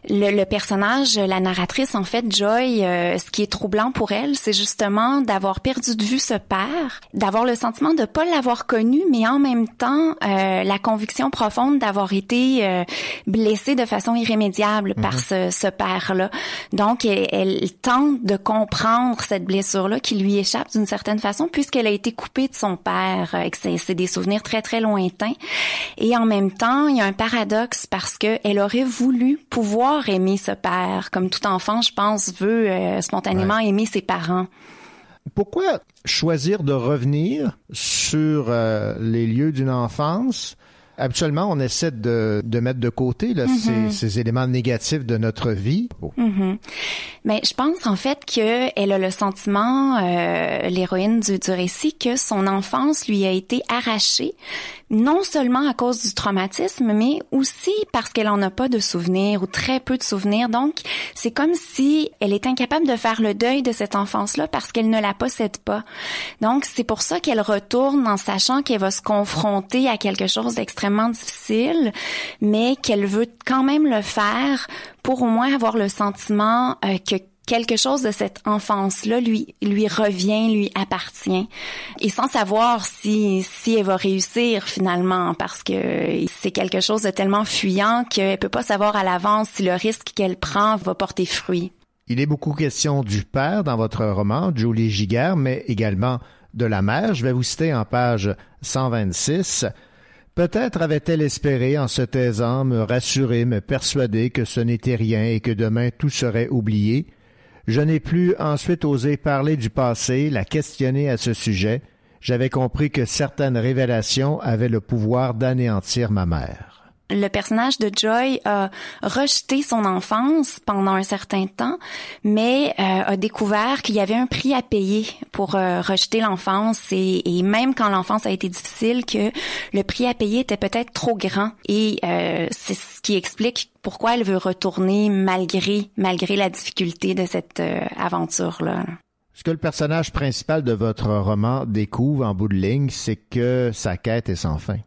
Le, personnage, la narratrice, en fait, Joy, euh, ce qui est troublant pour elle, c'est justement d'avoir perdu de vue ce père, d'avoir le sentiment de pas l'avoir connu, mais en même temps euh, la conviction profonde d'avoir été euh, blessée de façon irrémédiable par mhm. ce, père-là. Donc, elle, tente de comprendre cette blessure-là qui lui échappe d'une certaine façon, puisqu'elle a été coupée de son père, et que c'est des souvenirs très très lointains. Et en même temps, il y a un paradoxe parce que elle aurait voulu pouvoir aimer ce père, comme tout enfant, je pense, veut euh, spontanément aimer ses parents. Pourquoi choisir de revenir sur euh, les lieux d'une enfance? Habituellement, on essaie de, de mettre de côté là, ces, mm-hmm. ces, éléments négatifs de notre vie. Mm-hmm. Mais je pense en fait qu'elle a le sentiment, euh, l'héroïne du, du récit, que son enfance lui a été arrachée non seulement à cause du traumatisme, mais aussi parce qu'elle en a pas de souvenirs ou très peu de souvenirs. Donc, c'est comme si elle est incapable de faire le deuil de cette enfance-là parce qu'elle ne la possède pas. Donc, c'est pour ça qu'elle retourne en sachant qu'elle va se confronter à quelque chose d'extrêmement difficile, mais qu'elle veut quand même le faire pour au moins avoir le sentiment euh, que quelque chose de cette enfance-là lui lui revient, lui appartient, et sans savoir si si elle va réussir finalement, parce que c'est quelque chose de tellement fuyant qu'elle peut pas savoir à l'avance si le risque qu'elle prend va porter fruit. Il est beaucoup question du père dans votre roman, Julie Giguère, mais également de la mère. Je vais vous citer en page 126. Peut-être avait-elle espéré, en se taisant, me rassurer, me persuader que ce n'était rien et que demain tout serait oublié. Je n'ai plus ensuite osé parler du passé, la questionner à ce sujet. J'avais compris que certaines révélations avaient le pouvoir d'anéantir ma mère. Le personnage de Joy a rejeté son enfance pendant un certain temps, mais euh, a découvert qu'il y avait un prix à payer pour euh, rejeter l'enfance et, et, même quand l'enfance a été difficile, que le prix à payer était peut-être trop grand. Et euh, c'est ce qui explique pourquoi elle veut retourner malgré malgré la difficulté de cette aventure-là. Ce que le personnage principal de votre roman découvre en bout de ligne, c'est que sa quête est sans fin.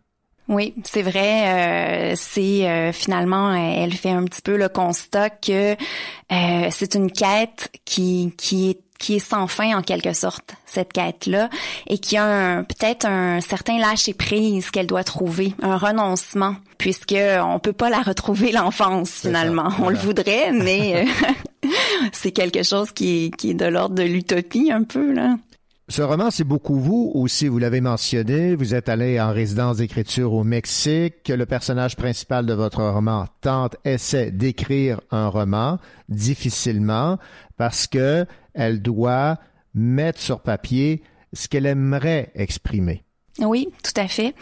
Oui, c'est vrai. Euh, c'est euh, finalement, elle fait un petit peu le constat que euh, c'est une quête qui qui est qui est sans fin en quelque sorte cette quête-là et qui a peut-être un certain lâcher prise qu'elle doit trouver, un renoncement puisque on peut pas la retrouver l'enfance finalement. On le voudrait, mais c'est quelque chose qui est, qui est de l'ordre de l'utopie un peu là. Ce roman, c'est beaucoup vous aussi, vous l'avez mentionné, vous êtes allé en résidence d'écriture au Mexique, le personnage principal de votre roman tente, essaie d'écrire un roman difficilement parce que elle doit mettre sur papier ce qu'elle aimerait exprimer. Oui, tout à fait.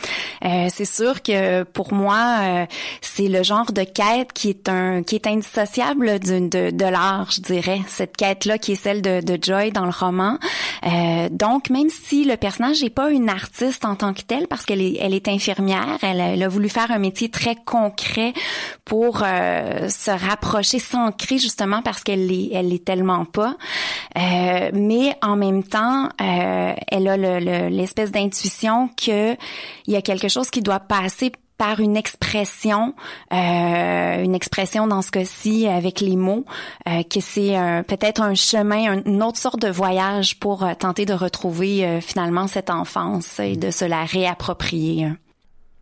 Euh, c'est sûr que pour moi, euh, c'est le genre de quête qui est un qui est indissociable de, de, de l'art, je dirais. Cette quête-là qui est celle de, de Joy dans le roman. Euh, donc, même si le personnage n'est pas une artiste en tant que telle, parce qu'elle est elle est infirmière, elle, elle, a voulu faire un métier très concret pour euh, se rapprocher, s'ancrer justement parce qu'elle est elle est tellement pas. Euh, mais en même temps, elle a l'espèce le, d'intuition que il y a quelque chose qui doit passer par une expression, euh, une expression dans ce cas-ci avec les mots, euh, que c'est peut-être un chemin, une autre sorte de voyage pour euh, tenter de retrouver finalement cette enfance et de se la réapproprier.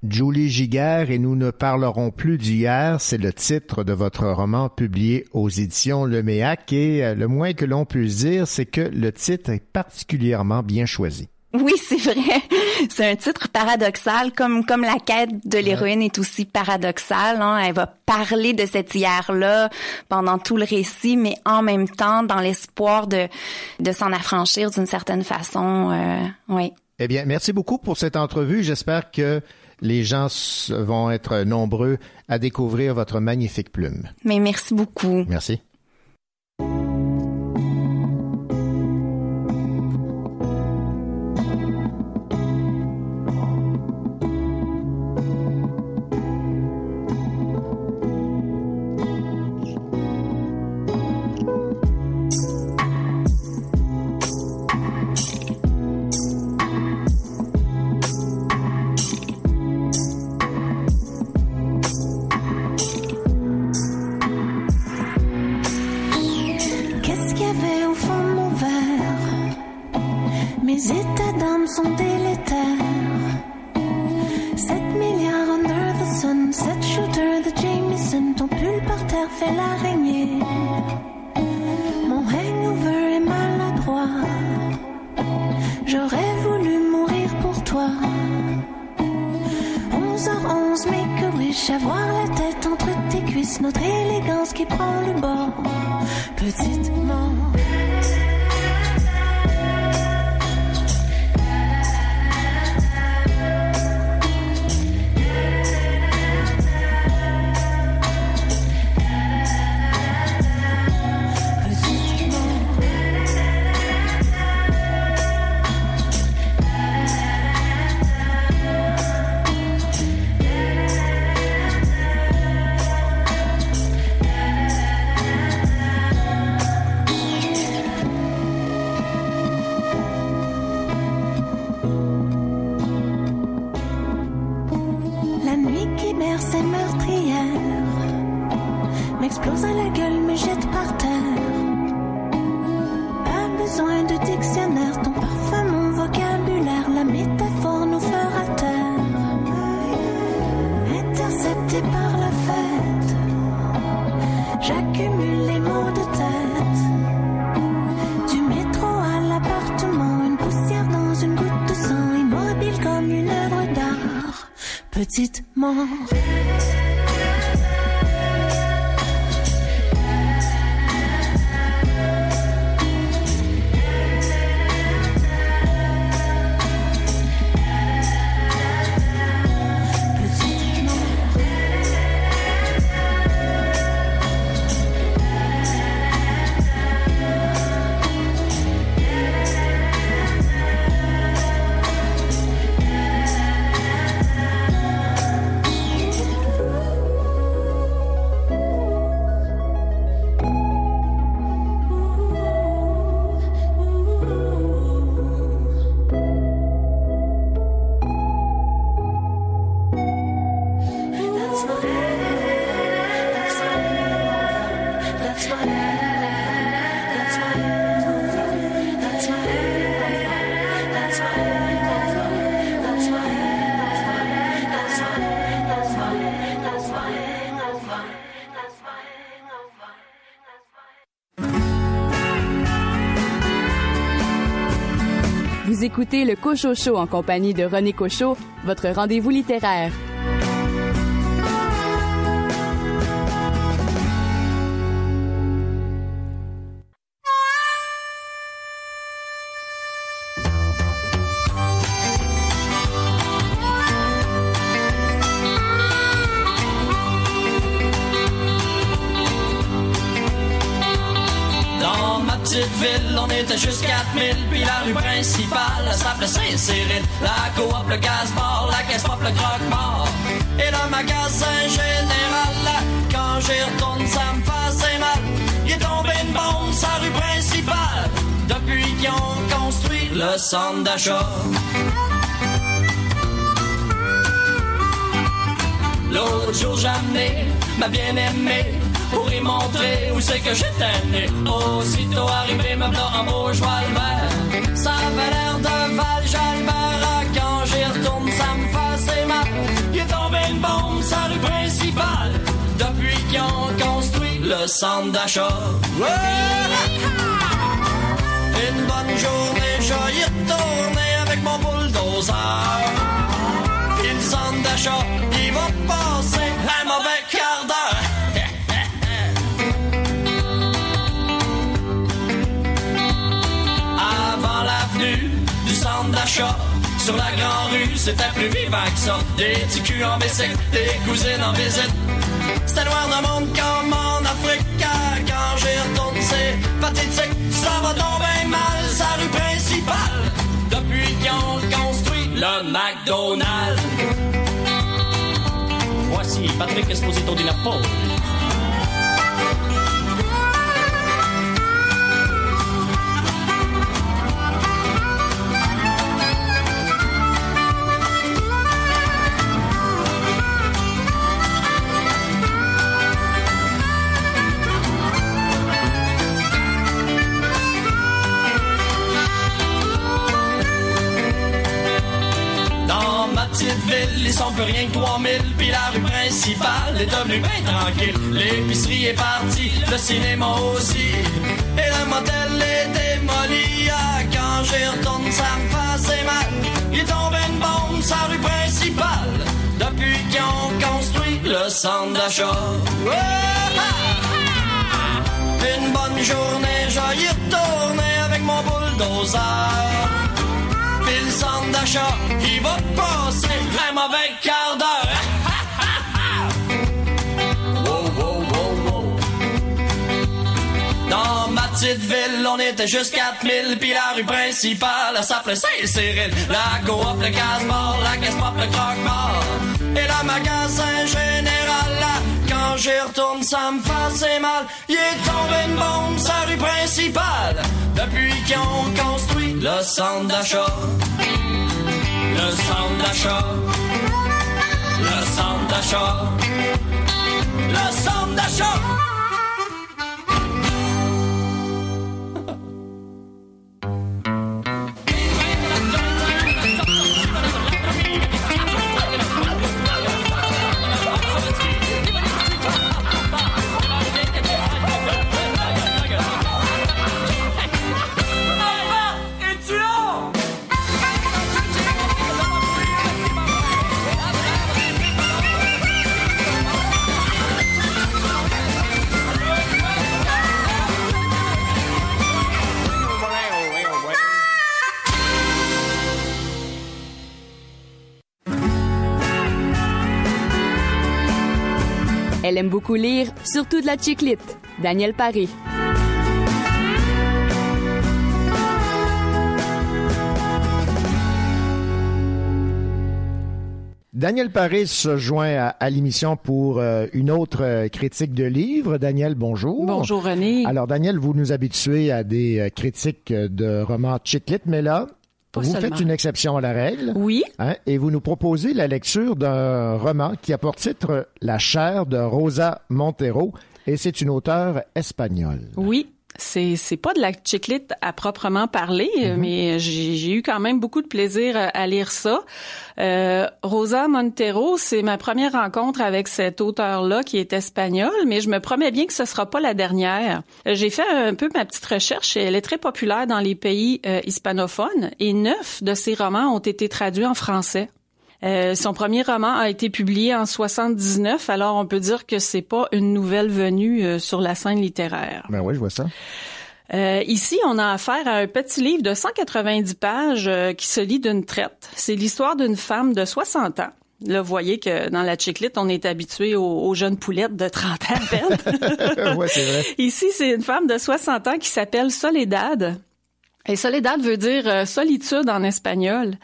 Julie Giguère et nous ne parlerons plus d'hier, c'est le titre de votre roman publié aux éditions Le Méac et le moins que l'on puisse dire, c'est que le titre est particulièrement bien choisi. Oui, c'est vrai. C'est un titre paradoxal, comme comme la quête de l'héroïne est aussi paradoxale. Hein. Elle va parler de cette hier-là pendant tout le récit, mais en même temps dans l'espoir de de s'en affranchir d'une certaine façon. Euh, oui. Eh bien, merci beaucoup pour cette entrevue. J'espère que les gens vont être nombreux à découvrir votre magnifique plume. Mais merci beaucoup. Merci. Le Cochot Show en compagnie de René Cochot, votre rendez-vous littéraire. Centre d'achat. L'autre jour, amené ma bien-aimée pour y montrer où c'est que j'étais né. Aussitôt arrivé, me v'là en joie le vert. Ça avait l'air de Val Jalbert. Quand j'y retourne, ça me fait mal. Il est tombé une bombe sa rue principale depuis qu'ils ont construit le centre d'achat. Une bonne journée, je y retourner avec mon bulldozer. Puis le centre d'achat, il va passer un mauvais quart d'heure. Avant l'avenue du centre d'achat, sur la grande rue, c'était plus vivant que ça. Des petits en bicycle, des cousines en visite. C'était noir de monde comme en Afrique. Quand j'y retourne, c'est pathétique. Ça va tomber mal, sa rue principale. Le McDonald's. Voici Patrick Esposito di Napoli. Sont plus rien que 3000 Puis la rue principale est devenue bien tranquille. L'épicerie est partie, le cinéma aussi. Et le motel est démoli Ah, Quand j'y retourne, ça me fait mal. Il est tombé une bombe sa rue principale. Depuis qu'ils ont construit le centre d'achat. Une bonne journée, je y retourner avec mon bulldozer le centre d'achat, il va passer un mauvais quart d'heure. Dans ma petite ville, on était juste 4000, puis la rue principale, elle s'appelait Saint-Cyril. La coop, le gaz-bar, la caisse pop, le croque-mort. Et le magasin général, là, quand j'y retourne, ça me fait mal. Il est tombé une bombe, sa rue principale, depuis qu'ils ont construit le centre d'achat. Le centre d'achat. Le centre d'achat. Le centre d'achat. Elle aime beaucoup lire, surtout de la chiclite. Daniel Paré. Daniel Paris se joint à, à l'émission pour euh, une autre euh, critique de livre. Daniel, bonjour. Bonjour René. Alors Daniel, vous nous habituez à des euh, critiques de romans chiclit, mais là, Pas vous seulement. faites une exception à la règle. Oui. Hein, et vous nous proposez la lecture d'un roman qui a pour titre La chair de Rosa Montero, et c'est une auteure espagnole. Oui. C'est c'est pas de la chiclite à proprement parler, Mhm. mais j'ai j'ai eu quand même beaucoup de plaisir à, à lire ça. Euh, Rosa Montero, c'est ma première rencontre avec cet auteur-là qui est espagnol, mais je me promets bien que ce sera pas la dernière. Euh, J'ai fait un peu ma petite recherche et elle est très populaire dans les pays euh, hispanophones et neuf de ses romans ont été traduits en français. Euh, son premier roman a été publié en 79, alors on peut dire que c'est pas une nouvelle venue euh, sur la scène littéraire. Ben oui, je vois ça. Euh, ici, on a affaire à un petit livre de 190 pages euh, qui se lit d'une traite. C'est l'histoire d'une femme de 60 ans. Là, vous voyez que dans la chiclite, on est habitué aux, aux jeunes poulettes de 30 ans à peine. ouais, c'est vrai. Ici, c'est une femme de 60 ans qui s'appelle Soledad. Et Soledad veut dire euh, solitude en espagnol.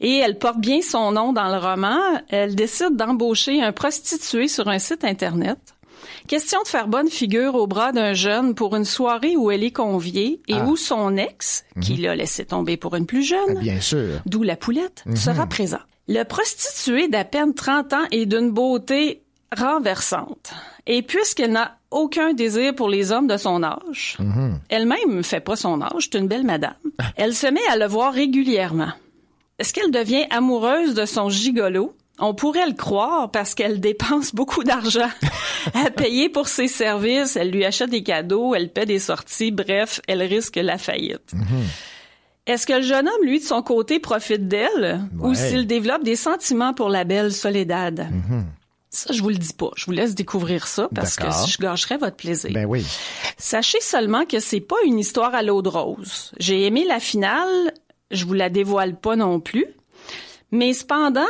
Et elle porte bien son nom dans le roman. Elle décide d'embaucher un prostitué sur un site Internet. Question de faire bonne figure au bras d'un jeune pour une soirée où elle est conviée et Ah. où son ex, qui l'a laissé tomber pour une plus jeune, Bien sûr. d'où la poulette, Mhm. sera présent. Le prostitué d'à peine 30 ans est d'une beauté renversante. Et puisqu'elle n'a aucun désir pour les hommes de son âge, Mhm. elle-même fait pas son âge, c'est une belle madame, elle se met à le voir régulièrement. Est-ce qu'elle devient amoureuse de son gigolo? On pourrait le croire parce qu'elle dépense beaucoup d'argent à payer pour ses services, elle lui achète des cadeaux, elle paie des sorties, bref, elle risque la faillite. Est-ce que le jeune homme, lui, de son côté, profite d'elle? Ou s'il développe des sentiments pour la belle Soledad? Ça, je vous le dis pas. Je vous laisse découvrir ça parce que je gâcherais votre plaisir. Ben oui. Sachez seulement que c'est pas une histoire à l'eau de rose. J'ai aimé la finale, je vous la dévoile pas non plus. Mais cependant,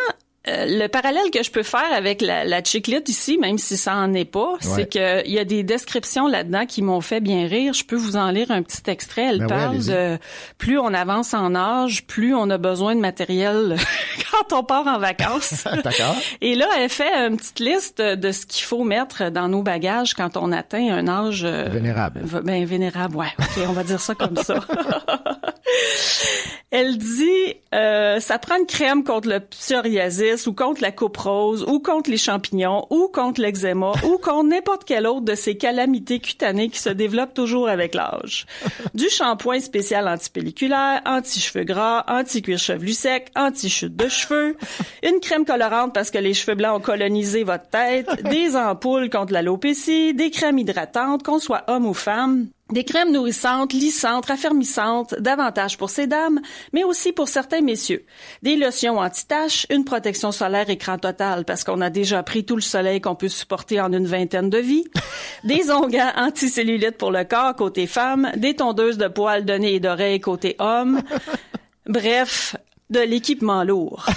euh, le parallèle que je peux faire avec la, la chiclite ici, même si ça en est pas, c'est que il y a des descriptions là-dedans qui m'ont fait bien rire. Je peux vous en lire un petit extrait. Elle Ben parle de plus on avance en âge, plus on a besoin de matériel quand on part en vacances. D'accord. Et là, elle fait une petite liste de ce qu'il faut mettre dans nos bagages quand on atteint un âge euh, Vénérable. Ben vénérable, ouais. Ok, on va dire ça comme ça. Elle dit, euh, ça prend une crème contre le psoriasis ou contre la coupe rose ou contre les champignons ou contre l'eczéma ou contre n'importe quelle autre de ces calamités cutanées qui se développent toujours avec l'âge. Du shampoing spécial antipelliculaire, anti-cheveux gras, anti-cuir chevelu sec, anti-chute de cheveux, une crème colorante parce que les cheveux blancs ont colonisé votre tête, des ampoules contre l'alopécie, des crèmes hydratantes, qu'on soit homme ou femme, des crèmes nourrissantes, lissantes, raffermissantes, davantage pour ces dames, mais aussi pour certains messieurs. Des lotions anti-taches, une protection solaire écran total parce qu'on a déjà pris tout le soleil qu'on peut supporter en une vingtaine de vies. Des onguents anti-cellulite pour le corps côté femme, des tondeuses de poils de nez et d'oreilles côté homme. Bref, de l'équipement lourd.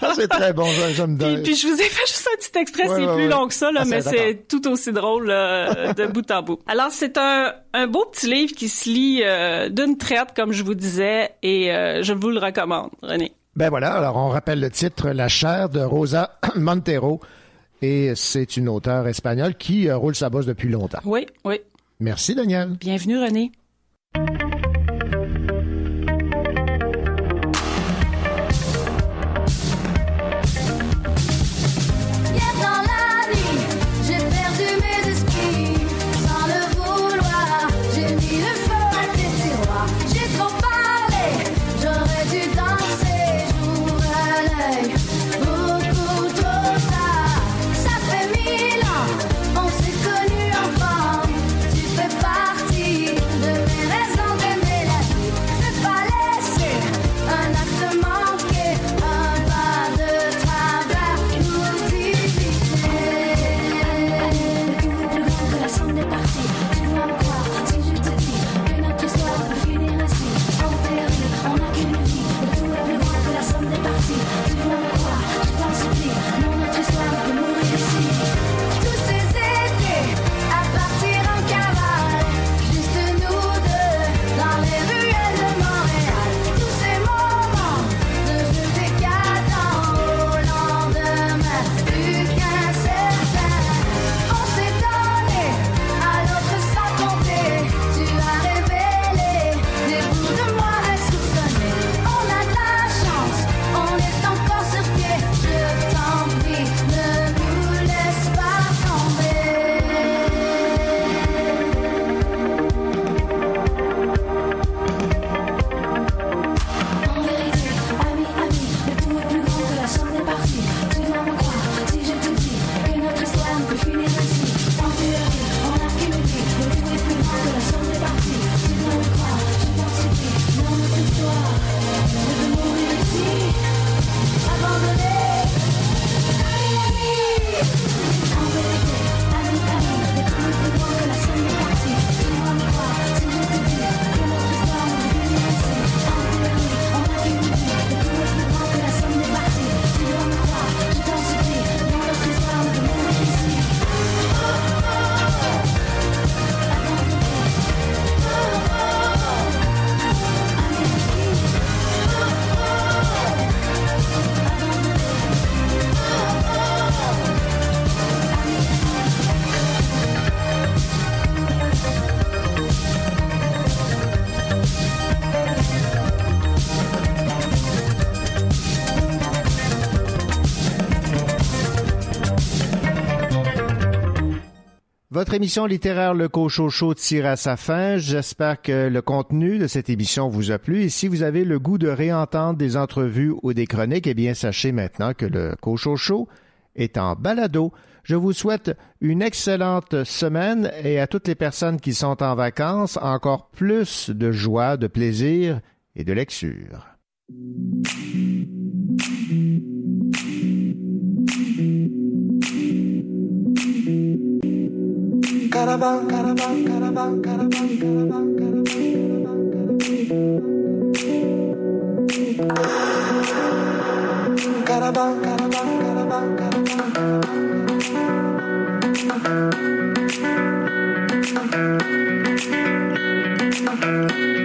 Ah, c'est très bon, j'aime- j'aime Puis, bien. puis je vous ai fait juste un petit extrait, Ouais, c'est ouais, plus ouais. long que ça, là, Ah, mais c'est- c'est tout aussi drôle euh, de bout en bout. Alors c'est un, un beau petit livre qui se lit euh, d'une traite, comme je vous disais, et euh, je vous le recommande, René. Ben voilà, alors on rappelle le titre La chair de Rosa Montero. Et c'est une auteure espagnole qui euh, roule sa bosse depuis longtemps. Oui, oui. Merci, Daniel. Bienvenue, René. Émission littéraire Le Cochocho tire à sa fin. J'espère que le contenu de cette émission vous a plu. Et si vous avez le goût de réentendre des entrevues ou des chroniques, eh bien, sachez maintenant que le Cochocho est en balado. Je vous souhaite une excellente semaine et à toutes les personnes qui sont en vacances, encore plus de joie, de plaisir et de lecture. Caravan, caravan, caravan, caravan, caravan. Caravan, caravan, caravan, caravan, caravan.